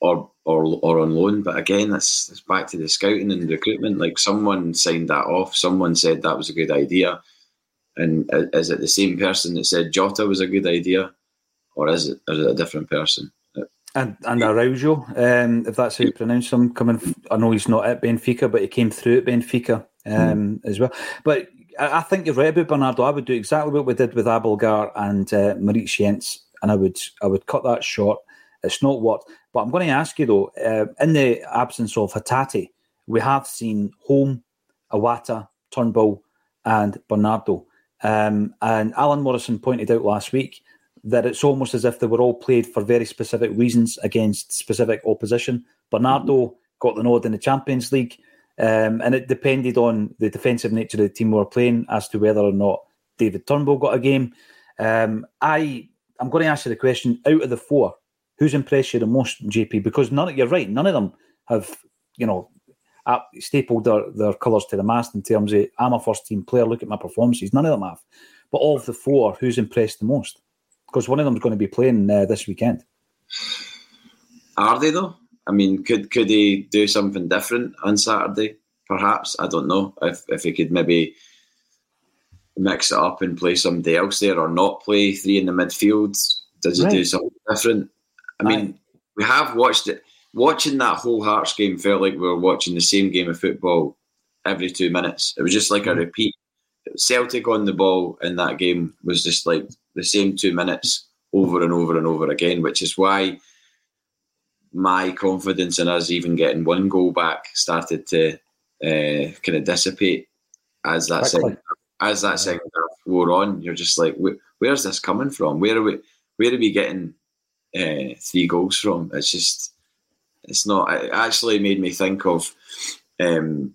or or or on loan. But again, that's, that's back to the scouting and recruitment. Like someone signed that off. Someone said that was a good idea. And is it the same person that said Jota was a good idea, or is it, is it a different person? And and Araujo, um, if that's how you pronounce him, coming. I know he's not at Benfica, but he came through at Benfica um, mm. as well. But I, I, think you're right about Bernardo. I would do exactly what we did with Abildgaard and uh, Jenz, and I would I would cut that short. It's not what. But I'm going to ask you though, uh, in the absence of Hatate, we have seen Holm, Iwata, Turnbull, and Bernardo. Um, and Alan Morrison pointed out last week that it's almost as if they were all played for very specific reasons against specific opposition. Bernardo mm-hmm. got the nod in the Champions League, um, and it depended on the defensive nature of the team we were playing as to whether or not David Turnbull got a game. Um, I I'm going to ask you the question: out of the four, who's impressed you the most, JP? Because none, of you're right, none of them have you know stapled their, their colours to the mast in terms of I'm a first team player. Look at my performances. None of them have. But of the four, who's impressed the most? because one of them is going to be playing uh, this weekend. Are they though? I mean, could could he do something different on Saturday? Perhaps I don't know if if he could maybe mix it up and play somebody else there, or not play three in the midfield. Does he right. do something different? I mean, we have watched it. Watching that whole Hearts game felt like we were watching the same game of football every two minutes. It was just like a mm. repeat. Celtic on the ball in that game was just like the same two minutes over and over and over again, which is why my confidence in us even getting one goal back started to uh, kind of dissipate as that second, as that second half wore on. You're just like, where's this coming from? Where are we? Where are we getting uh, three goals from? It's just, it's not. It actually made me think of um,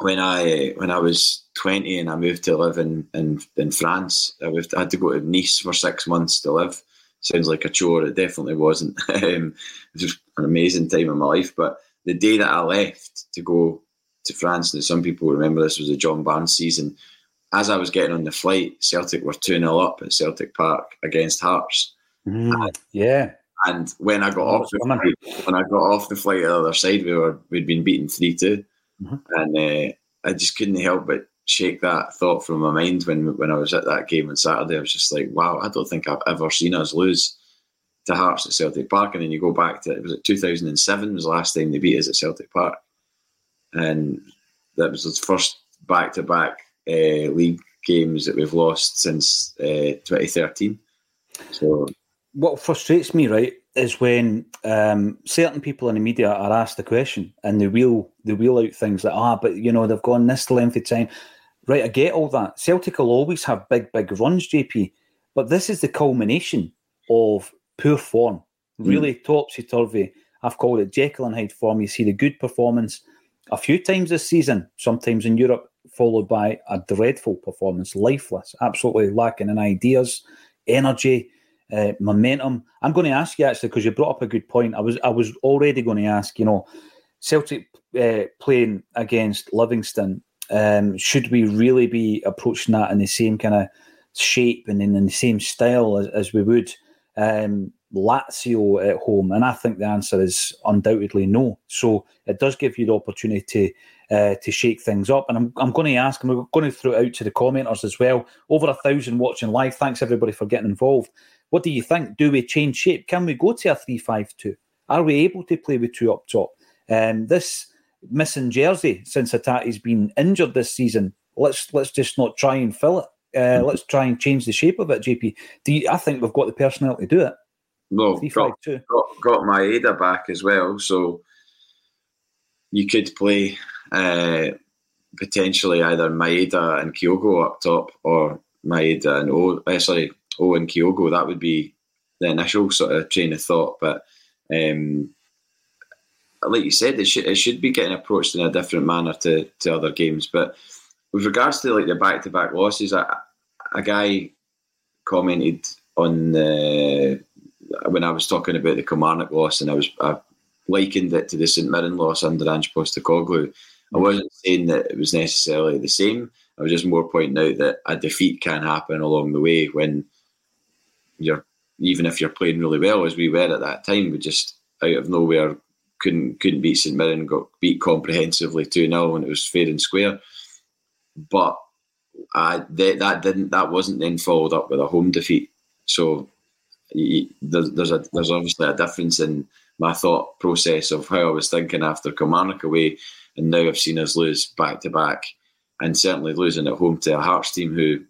when I when I was twenty and I moved to live in in, in France. I, moved, I had to go to Nice for six months to live. Sounds like a chore. It definitely wasn't. um, it was an amazing time in my life. But the day that I left to go to France, and some people remember this was the John Barnes season. As I was getting on the flight, Celtic were 2 0 up at Celtic Park against Hearts. Mm, yeah. And when I got oh, off the flight, when I got off the flight on the other side, we were we'd been beaten three two. Mm-hmm. And uh, I just couldn't help but shake that thought from my mind when when I was at that game on Saturday. I was just like, wow, I don't think I've ever seen us lose to Hearts at Celtic Park. And then you go back to it was it 2007 was the last time they beat us at Celtic Park, and that was the first back to back league games that we've lost since uh, 2013. So, what frustrates me, right, is when um, certain people in the media are asked the question and they wheel they wheel out things like ah, but you know they've gone this length of time. Right, I get all that. Celtic will always have big, big runs, JP, but this is the culmination of poor form, really mm. topsy turvy. I've called it Jekyll and Hyde form. You see the good performance a few times this season, sometimes in Europe, followed by a dreadful performance, lifeless, absolutely lacking in ideas, energy uh, momentum. I'm going to ask you actually because you brought up a good point. I was I was already going to ask. You know, Celtic uh, playing against Livingston. Um, should we really be approaching that in the same kind of shape and in, the same style as, as we would um, Lazio at home? And I think the answer is undoubtedly no. So it does give you the opportunity to uh, to shake things up. And I'm, I'm going to ask, and we're going to throw it out to the commenters as well. Over a thousand watching live. Thanks everybody for getting involved. What do you think? Do we change shape? Can we go to a three-five-two? Are we able to play with two up top? Um, this missing jersey since Hatate's been injured this season. Let's let's just not try and fill it. Uh, let's try and change the shape of it, JP. Do you, I think we've got the personnel to do it? Three, got, five, got, got Maeda back as well, so you could play uh, potentially either Maeda and Kyogo up top or Maeda and O. Uh, sorry, O and Kyogo. That would be the initial sort of train of thought, but. Um, like you said, it should, it should be getting approached in a different manner to, to other games. But with regards to like the back to back losses, a, a guy commented on the when I was talking about the Kilmarnock loss, and I was I likened it to the St Mirren loss under Ange Postecoglou. I wasn't saying that it was necessarily the same. I was just more pointing out that a defeat can happen along the way when you're even if you're playing really well as we were at that time, we just out of nowhere couldn't couldn't beat St Mirren, got beat comprehensively 2 0 when it was fair and square. But they, that didn't that wasn't then followed up with a home defeat. So there's, there's a there's obviously a difference in my thought process of how I was thinking after Kilmarnock away, and now I've seen us lose back to back, and certainly losing at home to a Hearts team who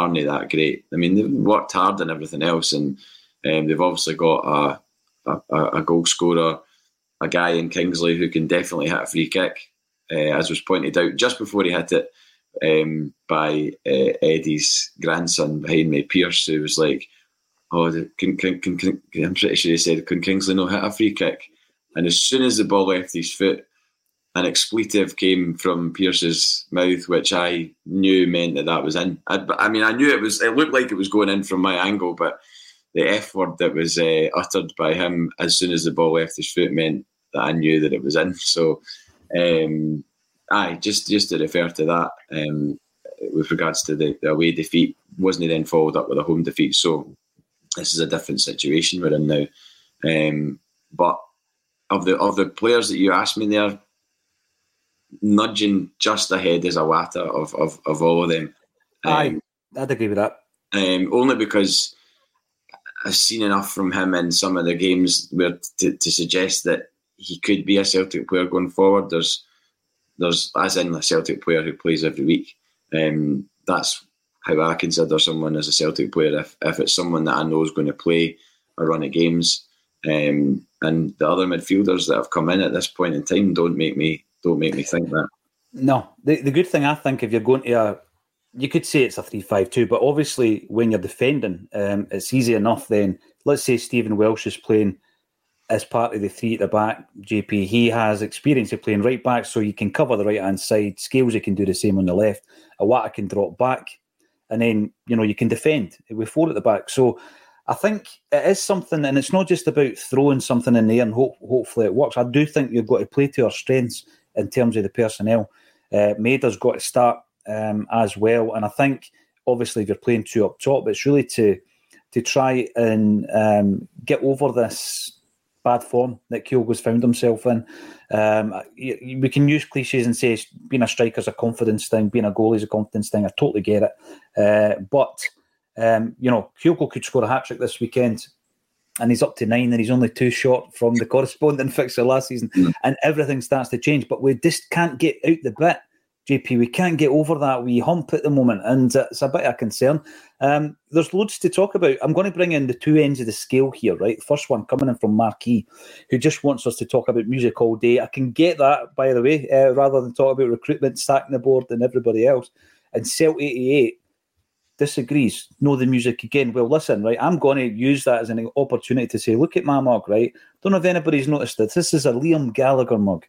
aren't that great. I mean, they've worked hard and everything else, and um, they've obviously got a, a, a goal scorer a guy in Kingsley who can definitely hit a free kick, uh, as was pointed out just before he hit it um, by uh, Eddie's grandson behind me, Pierce, who was like, "Oh, can, can, can, I'm pretty sure he said, can Kingsley not hit a free kick?" And as soon as the ball left his foot, an expletive came from Pierce's mouth, which I knew meant that that was in. I, I, mean, I knew it was. It looked like it was going in from my angle, but the F word that was uh, uttered by him as soon as the ball left his foot meant that I knew that it was in. So, um, aye, just just to refer to that um, with regards to the, the, away defeat, wasn't he then followed up with a home defeat? So, this is a different situation we're in now. Um, but of the of the players that you asked me there, nudging just ahead is Iwata of, of, of all of them. Um, Aye, I'd agree with that. Um, only because I've seen enough from him in some of the games where to, to suggest that he could be a Celtic player going forward. There's there's as in a Celtic player who plays every week. Um, that's how I consider someone as a Celtic player. If if it's someone that I know is going to play a run of games, um, and the other midfielders that have come in at this point in time don't make me don't make me think that. No, the the good thing I think if you're going to a you could say it's a three-five-two, but obviously when you're defending, um, it's easy enough. Then let's say Stephen Welsh is playing as part of the three at the back, JP, he has experience of playing right back, so you can cover the right hand side. Scales, he can do the same on the left. Iwata can drop back, and then you know you can defend with four at the back. So I think it is something, and it's not just about throwing something in there and hope, hopefully it works. I do think you've got to play to our strengths in terms of the personnel. Uh, Maeda's got to start um, as well, and I think obviously if you're playing two up top, it's really to to try and um, get over this bad form that Kyogo's found himself in. Um, we can use cliches and say being a striker is a confidence thing, being a goalie is a confidence thing. I totally get it. Uh, but, um, you know, Kyogo could score a hat trick this weekend and he's up to nine and he's only two short from the corresponding fixture last season mm. and everything starts to change. But we just can't get out the bit JP, we can't get over that wee hump at the moment, and it's a bit of a concern. Um, there's loads to talk about. I'm going to bring in the two ends of the scale here, right? The first one coming in from Marquis, who just wants us to talk about music all day. I can get that, by the way, uh, rather than talk about recruitment, stacking the board, and everybody else. And Celt88 disagrees. Know the music again. Well, listen, right? I'm going to use that as an opportunity to say, look at my mug, right? Don't know if anybody's noticed this. This is a Liam Gallagher mug,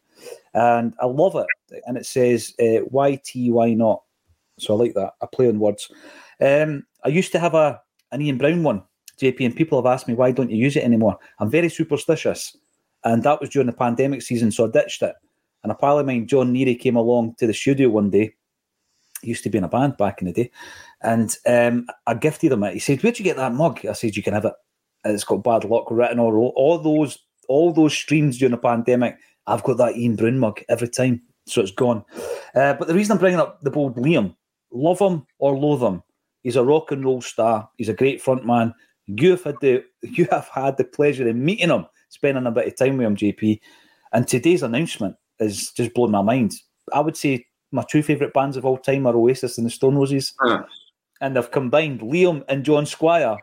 and I love it. And it says, uh, "YT, why not?" So I like that. I play on words. Um, I used to have a an Ian Brown one, JP, and people have asked me why don't you use it anymore. I'm very superstitious, and that was during the pandemic season, so I ditched it. And a pal of mine, John Neary, came along to the studio one day. He used to be in a band back in the day, and um, I gifted him it. He said, "Where'd you get that mug?" I said, "You can have it. It's got bad luck written all all those all those streams during the pandemic. I've got that Ian Brown mug every time. so it's gone. Uh, but the reason I'm bringing up the bold Liam, love him or loathe him, he's a rock and roll star. He's a great front man. You have had the you have had the pleasure of meeting him, spending a bit of time with him, JP. And today's announcement is just blown my mind. I would say my two favourite bands of all time are Oasis and the Stone Roses. Uh. And they've combined Liam and John Squire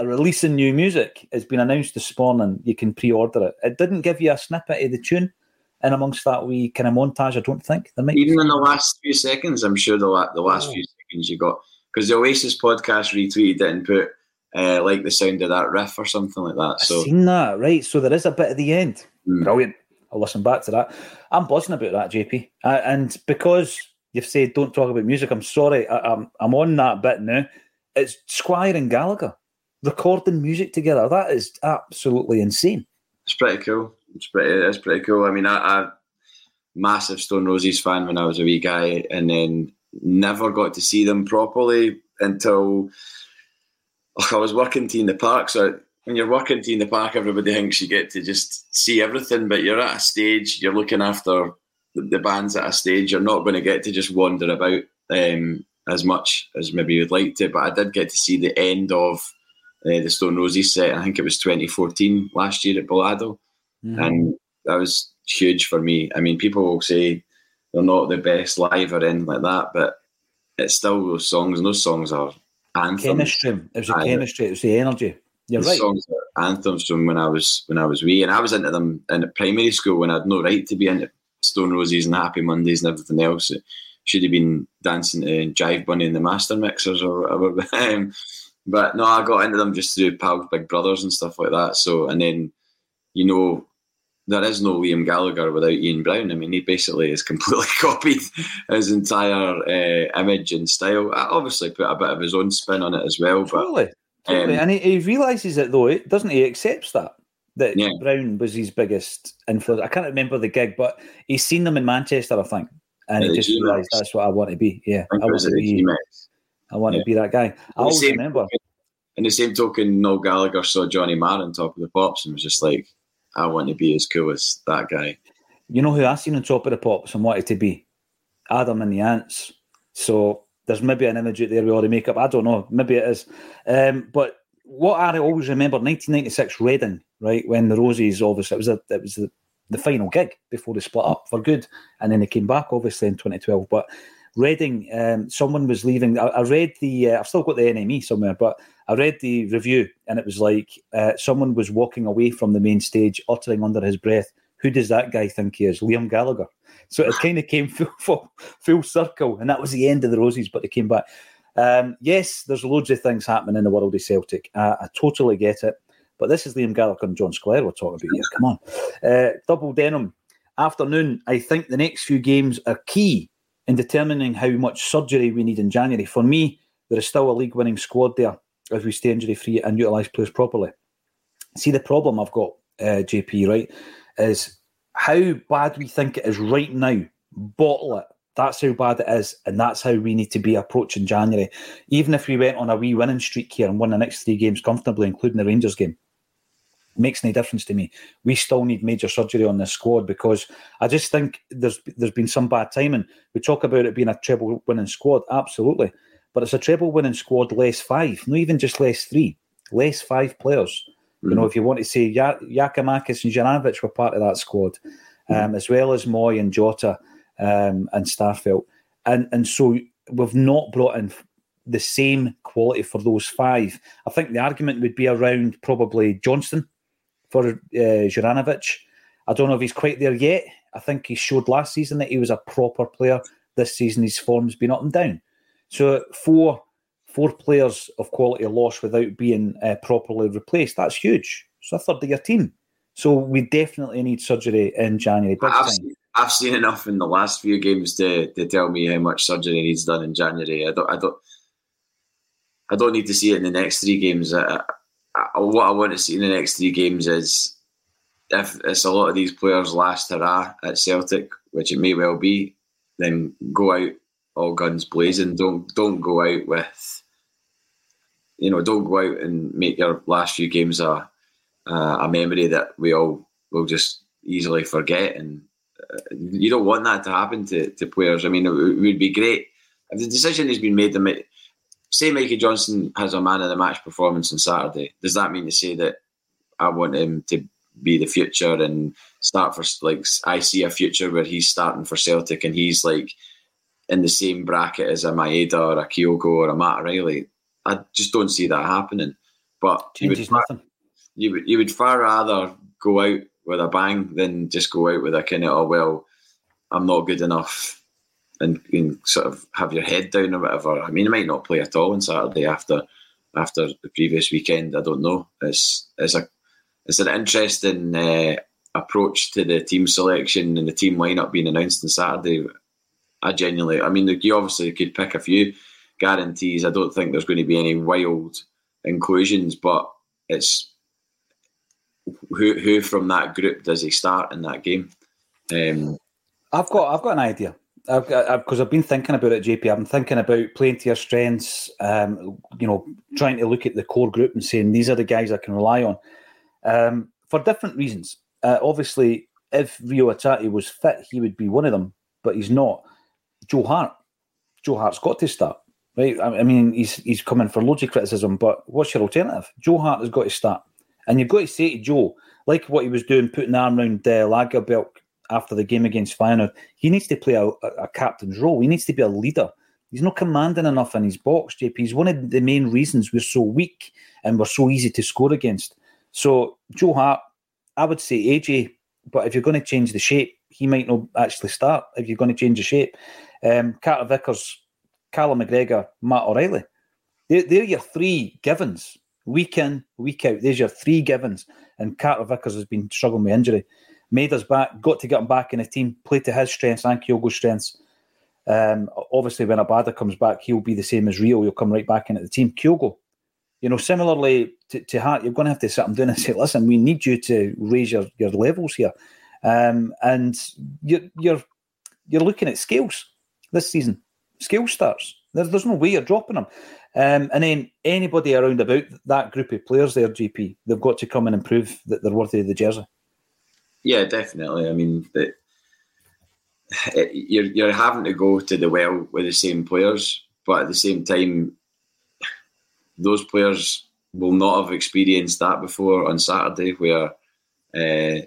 are releasing new music. It's been announced this morning. You can pre-order it. It didn't give you a snippet of the tune, and amongst that wee kind of montage, I don't think there might even in the last few seconds. I'm sure the la- the last oh. few seconds you got because the Oasis podcast retweeted it and put uh, like the sound of that riff or something like that. So I've seen that right. So there is a bit at the end. Mm. Brilliant. I'll listen back to that. I'm buzzing about that, JP, uh, and because you've said don't talk about music, I'm sorry. I, I'm I'm on that bit now. It's Squire and Gallagher recording music together. That is absolutely insane. It's pretty cool. It's pretty. It's pretty cool. I mean, I, I massive Stone Roses fan when I was a wee guy, and then never got to see them properly until oh, I was working T in the park. So when you're working in the park, everybody thinks you get to just see everything, but you're at a stage. You're looking after the, bands at a stage. You're not going to get to just wander about um, as much as maybe you'd like to. But I did get to see the end of uh, the Stone Roses set. I think it was 2014 last year at Balado, mm-hmm. and that was huge for me. I mean, people will say they're not the best live or anything like that, but it's still those songs, and those songs are anthems. Chemistry. It was the chemistry. It was the energy. You're right. Songs are anthems from when I was when I was wee, and I was into them in primary school when I had no right to be into Stone Roses and Happy Mondays and everything else. It should have been dancing to Jive Bunny and the Master Mixers or whatever. Um, but no, I got into them just through Pals Big Brothers and stuff like that. So, and then, you know, there is no Liam Gallagher without Ian Brown. I mean, he basically has completely copied his entire uh, image and style. I obviously put a bit of his own spin on it as well. But, totally, totally. Um, and he, he realizes it though, doesn't he? He accepts that that yeah. Brown was his biggest influence. I can't remember the gig, but he's seen them in Manchester, I think, and yeah, he just realised that's what I want to be. Yeah, I, I want to be. I want yeah. to be that guy. I always remember. In the same token, Noel Gallagher saw Johnny Marr on top of the pops and was just like, I want to be as cool as that guy. You know who I seen on top of the pops and wanted to be? Adam and the Ants. So there's maybe an image out there we already make up. I don't know. Maybe it is. Um, but what I always remember, 1996 Reading, right when the Roses obviously it was a, it was the, the final gig before they split up for good, and then they came back obviously in 2012. But Reading, um, someone was leaving. I, I read the. Uh, I've still got the NME somewhere, but I read the review, and it was like uh, someone was walking away from the main stage, uttering under his breath, "Who does that guy think he is?" Liam Gallagher. So it kind of came full, full, full circle, and that was the end of the Roses. But they came back. Um, yes, there's loads of things happening in the world of Celtic. I totally get it. But this is Liam Gallagher and John Squire we're talking about here. Come on. Uh, double denim afternoon. I think the next few games are key in determining how much surgery we need in January. For me, there is still a league winning squad there if we stay injury free and utilise players properly. See, the problem I've got, uh, JP, right, is how bad we think it is right now. Bottle it. That's how bad it is, and that's how we need to be approaching January. Even if we went on a wee winning streak here and won the next three games comfortably, including the Rangers game, makes any difference to me. We still need major surgery on this squad because I just think there's there's been some bad timing. We talk about it being a treble winning squad, absolutely, but it's a treble winning squad less five, not even just less three, less five players. Mm-hmm. You know, mm. if you want to say ya- Giakoumakis and Juranovic were part of that squad, mm-hmm. um, as well as Mooy and Jota um, and Starfelt, and and so we've not brought in the same quality for those five. I think the argument would be around probably Johnston for uh, Juranovic. I don't know if he's quite there yet. I think he showed last season that he was a proper player. This season, his form's been up and down. So four four players of quality lost without being uh, properly replaced. That's huge. So a third of your team. So we definitely need surgery in January. I've seen, I've seen, enough in the last few games to, to tell me how much surgery needs done in January. I don't I don't I don't need to see it in the next three games. I, what I want to see in the next three games is if it's a lot of these players' last hurrah at Celtic, which it may well be, then go out all guns blazing. Don't don't go out with, you know, don't go out and make your last few games a a memory that we all will just easily forget. And uh, you don't want that to happen to, to players. I mean, it, it would be great if the decision has been made. Say Mikey Johnston has a man of the match performance on Saturday. Does that mean to say that I want him to be the future and start for like I see a future where he's starting for Celtic and he's like in the same bracket as a Maeda or a Kyogo or a Matt Riley. I just don't see that happening. But you would, far, you would you would far rather go out with a bang than just go out with a kind of oh well, I'm not good enough and, and sort of have your head down or whatever. I mean, I might not play at all on Saturday after after the previous weekend. I don't know. It's it's a it's an interesting uh, approach to the team selection and the team lineup being announced on Saturday. I genuinely, I mean, you obviously could pick a few guarantees. I don't think there's going to be any wild inclusions, but it's who who from that group does he start in that game? Um, I've got I've got an idea. I've because I've, I've, been thinking about it, JP. I've been thinking about playing to your strengths. Um, you know, trying to look at the core group and saying these are the guys I can rely on um, for different reasons. Uh, obviously, if Reo Hatate was fit, he would be one of them, but he's not. Joe Hart, Joe Hart's got to start, right? I, mean, he's he's coming for loads of criticism, but what's your alternative? Joe Hart has got to start, and you've got to say to Joe, like what he was doing, putting arm around uh, Lagerbielke after the game against Feyenoord, he needs to play a, a, captain's role. He needs to be a leader. He's not commanding enough in his box, JP. He's one of the main reasons we're so weak and we're so easy to score against. So Joe Hart, I would say AJ, but if you're going to change the shape, he might not actually start. If you're going to change the shape, um, Carter Vickers, Callum McGregor, Matt O'Riley. they're, they're your three givens week in, week out. There's your three givens, and Carter Vickers has been struggling with injury. Maeda's back, got to get him back in the team, play to his strengths and Kyogo's strengths. Um, obviously, when Abada comes back, he'll be the same as Reo. He'll come right back into the team. Kyogo, you know, similarly to, to Hart, you're going to have to sit him down and say, listen, we need you to raise your, your levels here. Um, and you're, you're, you're looking at scales this season. Scale starts. There's, there's no way you're dropping them. Um, and then anybody around about that group of players there, JP, they've got to come and improve that they're worthy of the jersey. Yeah, definitely. I mean, it, you're you're having to go to the well with the same players, but at the same time, those players will not have experienced that before on Saturday, where uh,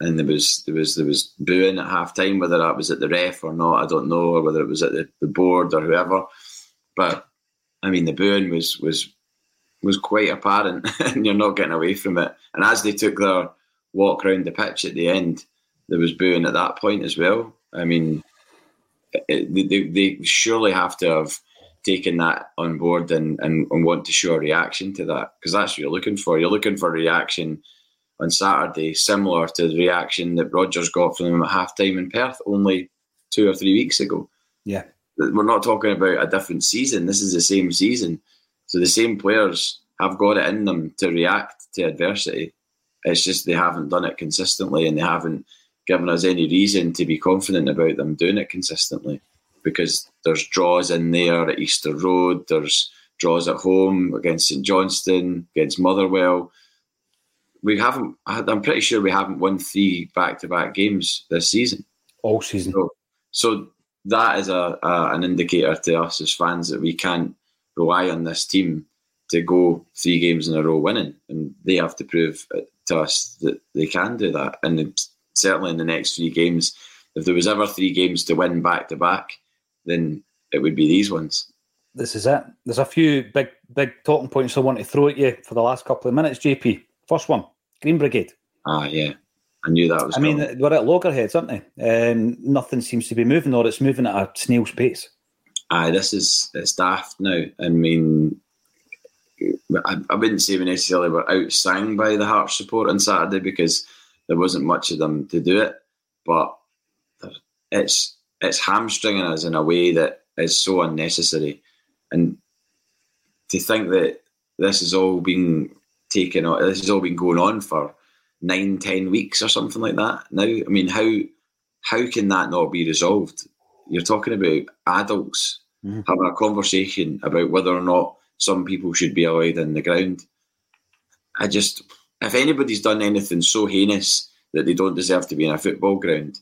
and there was there was there was booing at half time, whether that was at the ref or not, I don't know, or whether it was at the, the board or whoever. But I mean, the booing was was was quite apparent, and you're not getting away from it. And as they took their walk around the pitch at the end, there was booing at that point as well. I mean, it, they, they surely have to have taken that on board and, and, and want to show a reaction to that because that's what you're looking for. You're looking for a reaction on Saturday similar to the reaction that Rodgers got from them at halftime in Perth only two or three weeks ago. Yeah. We're not talking about a different season. This is the same season. So the same players have got it in them to react to adversity. It's just they haven't done it consistently and they haven't given us any reason to be confident about them doing it consistently because there's draws in there at Easter Road, there's draws at home against St Johnstone, against Motherwell. We haven't. I'm pretty sure we haven't won three back-to-back games this season. All season. So, so that is a, a, an indicator to us as fans that we can't rely on this team to go three games in a row winning, and they have to prove to us that they can do that. And certainly in the next three games, if there was ever three games to win back to back, then it would be these ones. This is it. There's a few big, big talking points I want to throw at you for the last couple of minutes, JP. First one, Green Brigade. Ah, yeah. I knew that was. I mean, we're at loggerheads, aren't they? Um, nothing seems to be moving, or it's moving at a snail's pace. Aye, this is it's daft now. I mean, I, I wouldn't say we necessarily were outsang by the Hearts support on Saturday because there wasn't much of them to do it, but it's it's hamstringing us in a way that is so unnecessary. And to think that this has all been taken on, this has all been going on for nine, ten weeks or something like that. Now, I mean, how how can that not be resolved? You're talking about adults mm-hmm. having a conversation about whether or not some people should be allowed in the ground. I just, if anybody's done anything so heinous that they don't deserve to be in a football ground,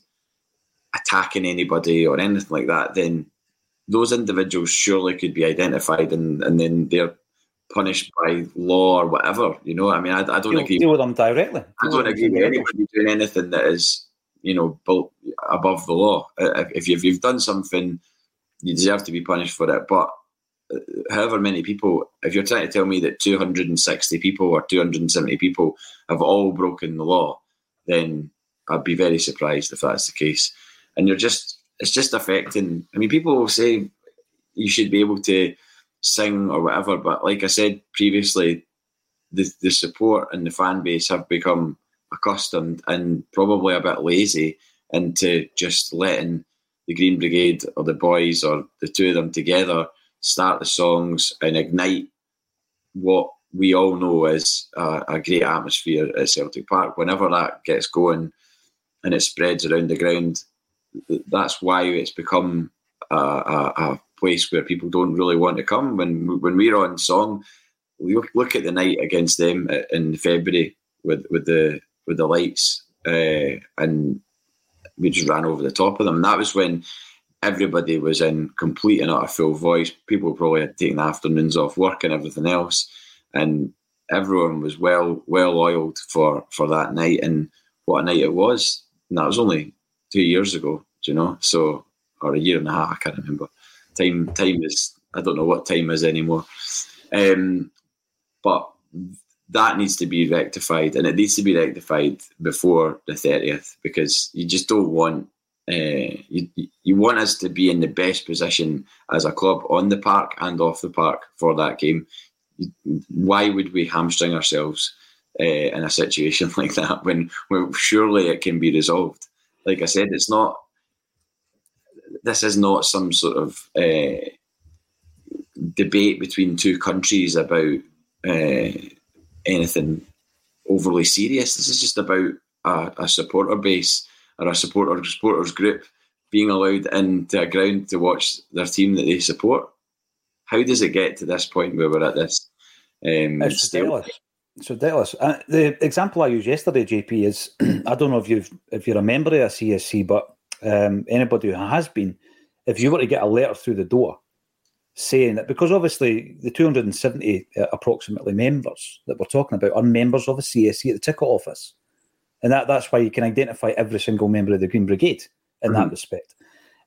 attacking anybody or anything like that, then those individuals surely could be identified and, and then they're punished by law or whatever. You know, I mean, I, I don't deal, agree deal with them directly. I don't agree with anybody doing anything that is, you know, above the law. If you've, if you've done something, you deserve to be punished for it. But however many people, if you're trying to tell me that 260 people or 270 people have all broken the law, then I'd be very surprised if that's the case. And you're just, it's just affecting. I mean, people will say you should be able to sing or whatever, but like I said previously, the the support and the fan base have become accustomed and probably a bit lazy into just letting the Green Brigade or the boys or the two of them together start the songs and ignite what we all know is a, a great atmosphere at Celtic Park. Whenever that gets going and it spreads around the ground, that's why it's become a, a, a place where people don't really want to come. When when we're on song, look, look at the night against them in February with with the with the lights, uh, and we just ran over the top of them. That was when everybody was in complete and utter full voice. People probably had taken afternoons off work and everything else, and everyone was well well oiled for for that night. And what a night it was! And that was only two years ago, you know. So or a year and a half, I can't remember. Time time is I don't know what time is anymore. Um, but that needs to be rectified, and it needs to be rectified before the thirtieth because you just don't want uh, you you want us to be in the best position as a club on the park and off the park for that game. Why would we hamstring ourselves uh, in a situation like that when, when surely it can be resolved? Like I said, it's not. This is not some sort of uh, debate between two countries about uh, anything overly serious. This is just about a, a supporter base or a supporter supporters group being allowed into a ground to watch their team that they support. How does it get to this point where we're at this? Um, it's ridiculous. It's ridiculous. Uh, the example I used yesterday, JP, is I don't know if you've if you're a member of a CSC, but um, anybody who has been, if you were to get a letter through the door saying that because obviously the 270 uh, approximately members that we're talking about are members of a CSC at the ticket office. And that, that's why you can identify every single member of the Green Brigade in mm-hmm. that respect.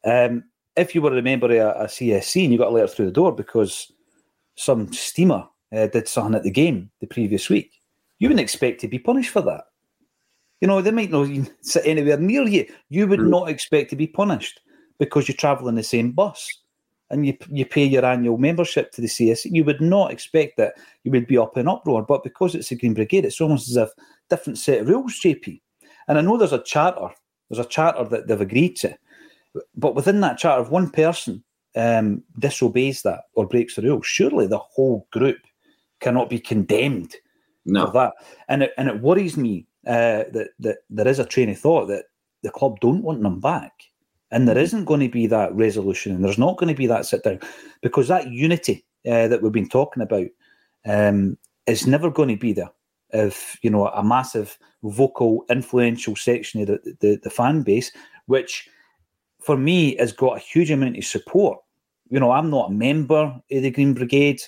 Um, if you were a member of a, a, CSC and you got a letter through the door because some steamer uh, did something at the game the previous week, you wouldn't expect to be punished for that. You know, they might not sit anywhere near you. You would mm-hmm. not expect to be punished because you travel in the same bus and you you pay your annual membership to the CS, you would not expect that you would be up in uproar. But because it's the Green Brigade, it's almost as if different set of rules, JP. And I know there's a charter, there's a charter that they've agreed to, but within that charter, if one person um, disobeys that or breaks the rules, surely the whole group cannot be condemned no. for that. And it, and it worries me uh, that that there is a train of thought that the club don't want them back and there isn't going to be that resolution, and there's not going to be that sit down, because that unity uh, that we've been talking about um, is never going to be there. If you know a massive vocal, influential section of the, the, the fan base, which for me has got a huge amount of support. You know, I'm not a member of the Green Brigade.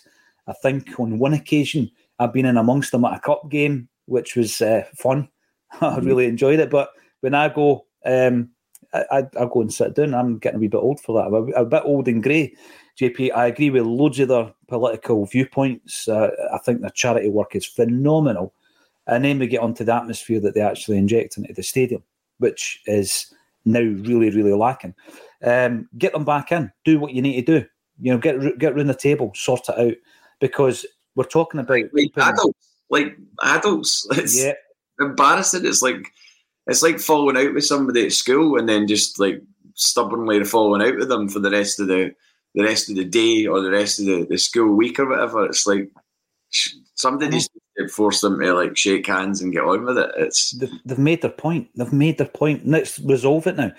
I think on one occasion I've been in amongst them at a cup game, which was uh, fun. I mm-hmm. really enjoyed it. But when I go um, I, I, go and sit down. I'm getting a wee bit old for that. I'm a, a bit old and grey. JP, I agree with loads of their political viewpoints. Uh, I think their charity work is phenomenal. And then we get onto the atmosphere that they actually inject into the stadium, which is now really, really lacking. Um, get them back in. Do what you need to do. You know, get get around the table, sort it out, because we're talking about like adults. Like adults, it's yeah. embarrassing. It's like it's like falling out with somebody at school and then just like stubbornly falling out with them for the rest of the the rest of the day or the rest of the, the school week or whatever. It's like somebody needs to force them to like shake hands and get on with it. It's they've, they've made their point. They've made their point. Let's resolve it now.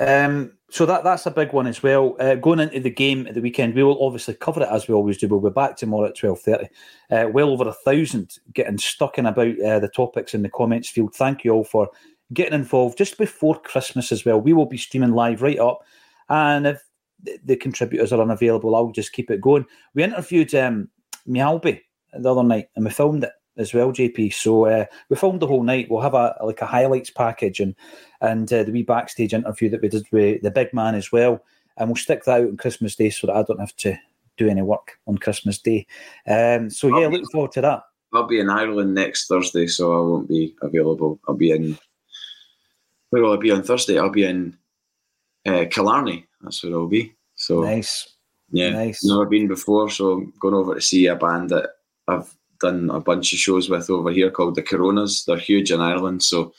Um, so that that's a big one as well. Uh, going into the game at the weekend, we will obviously cover it as we always do. We'll be back tomorrow at twelve thirty. Uh, well over a thousand getting stuck in about uh, the topics in the comments field. Thank you all for getting involved just before Christmas as well. We will be streaming live right up, and if the contributors are unavailable, I'll just keep it going. We interviewed um, Mjällby the other night, and we filmed it as well, JP. So uh, we filmed the whole night. We'll have a like a highlights package and and uh, the wee backstage interview that we did with the big man as well, and we'll stick that out on Christmas Day so that I don't have to do any work on Christmas Day. Um, so yeah, looking forward to that. I'll be in Ireland next Thursday, so I won't be available. I'll be in. Where will I be on Thursday? I'll be in uh, Killarney. That's where I'll be. So nice. Yeah, nice. Never been before, so I'm going over to see a band that I've done a bunch of shows with over here called the Coronas. They're huge in Ireland, so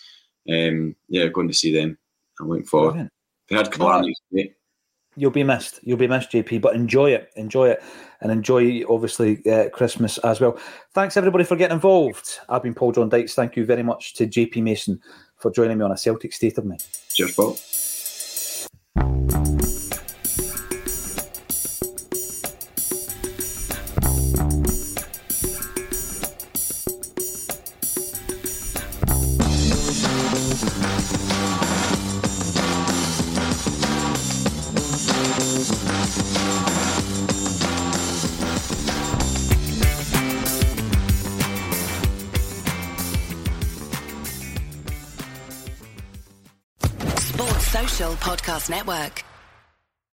um, yeah, going to see them. I'm looking forward. Brilliant. They had Killarney. Well, you'll be missed. You'll be missed, JP. But enjoy it, enjoy it, and enjoy obviously uh, Christmas as well. Thanks everybody for getting involved. I've been Paul John Dykes. Thank you very much to JP Mason for joining me on a Celtic State of Mind. Cheers, Paul. Podcast Network.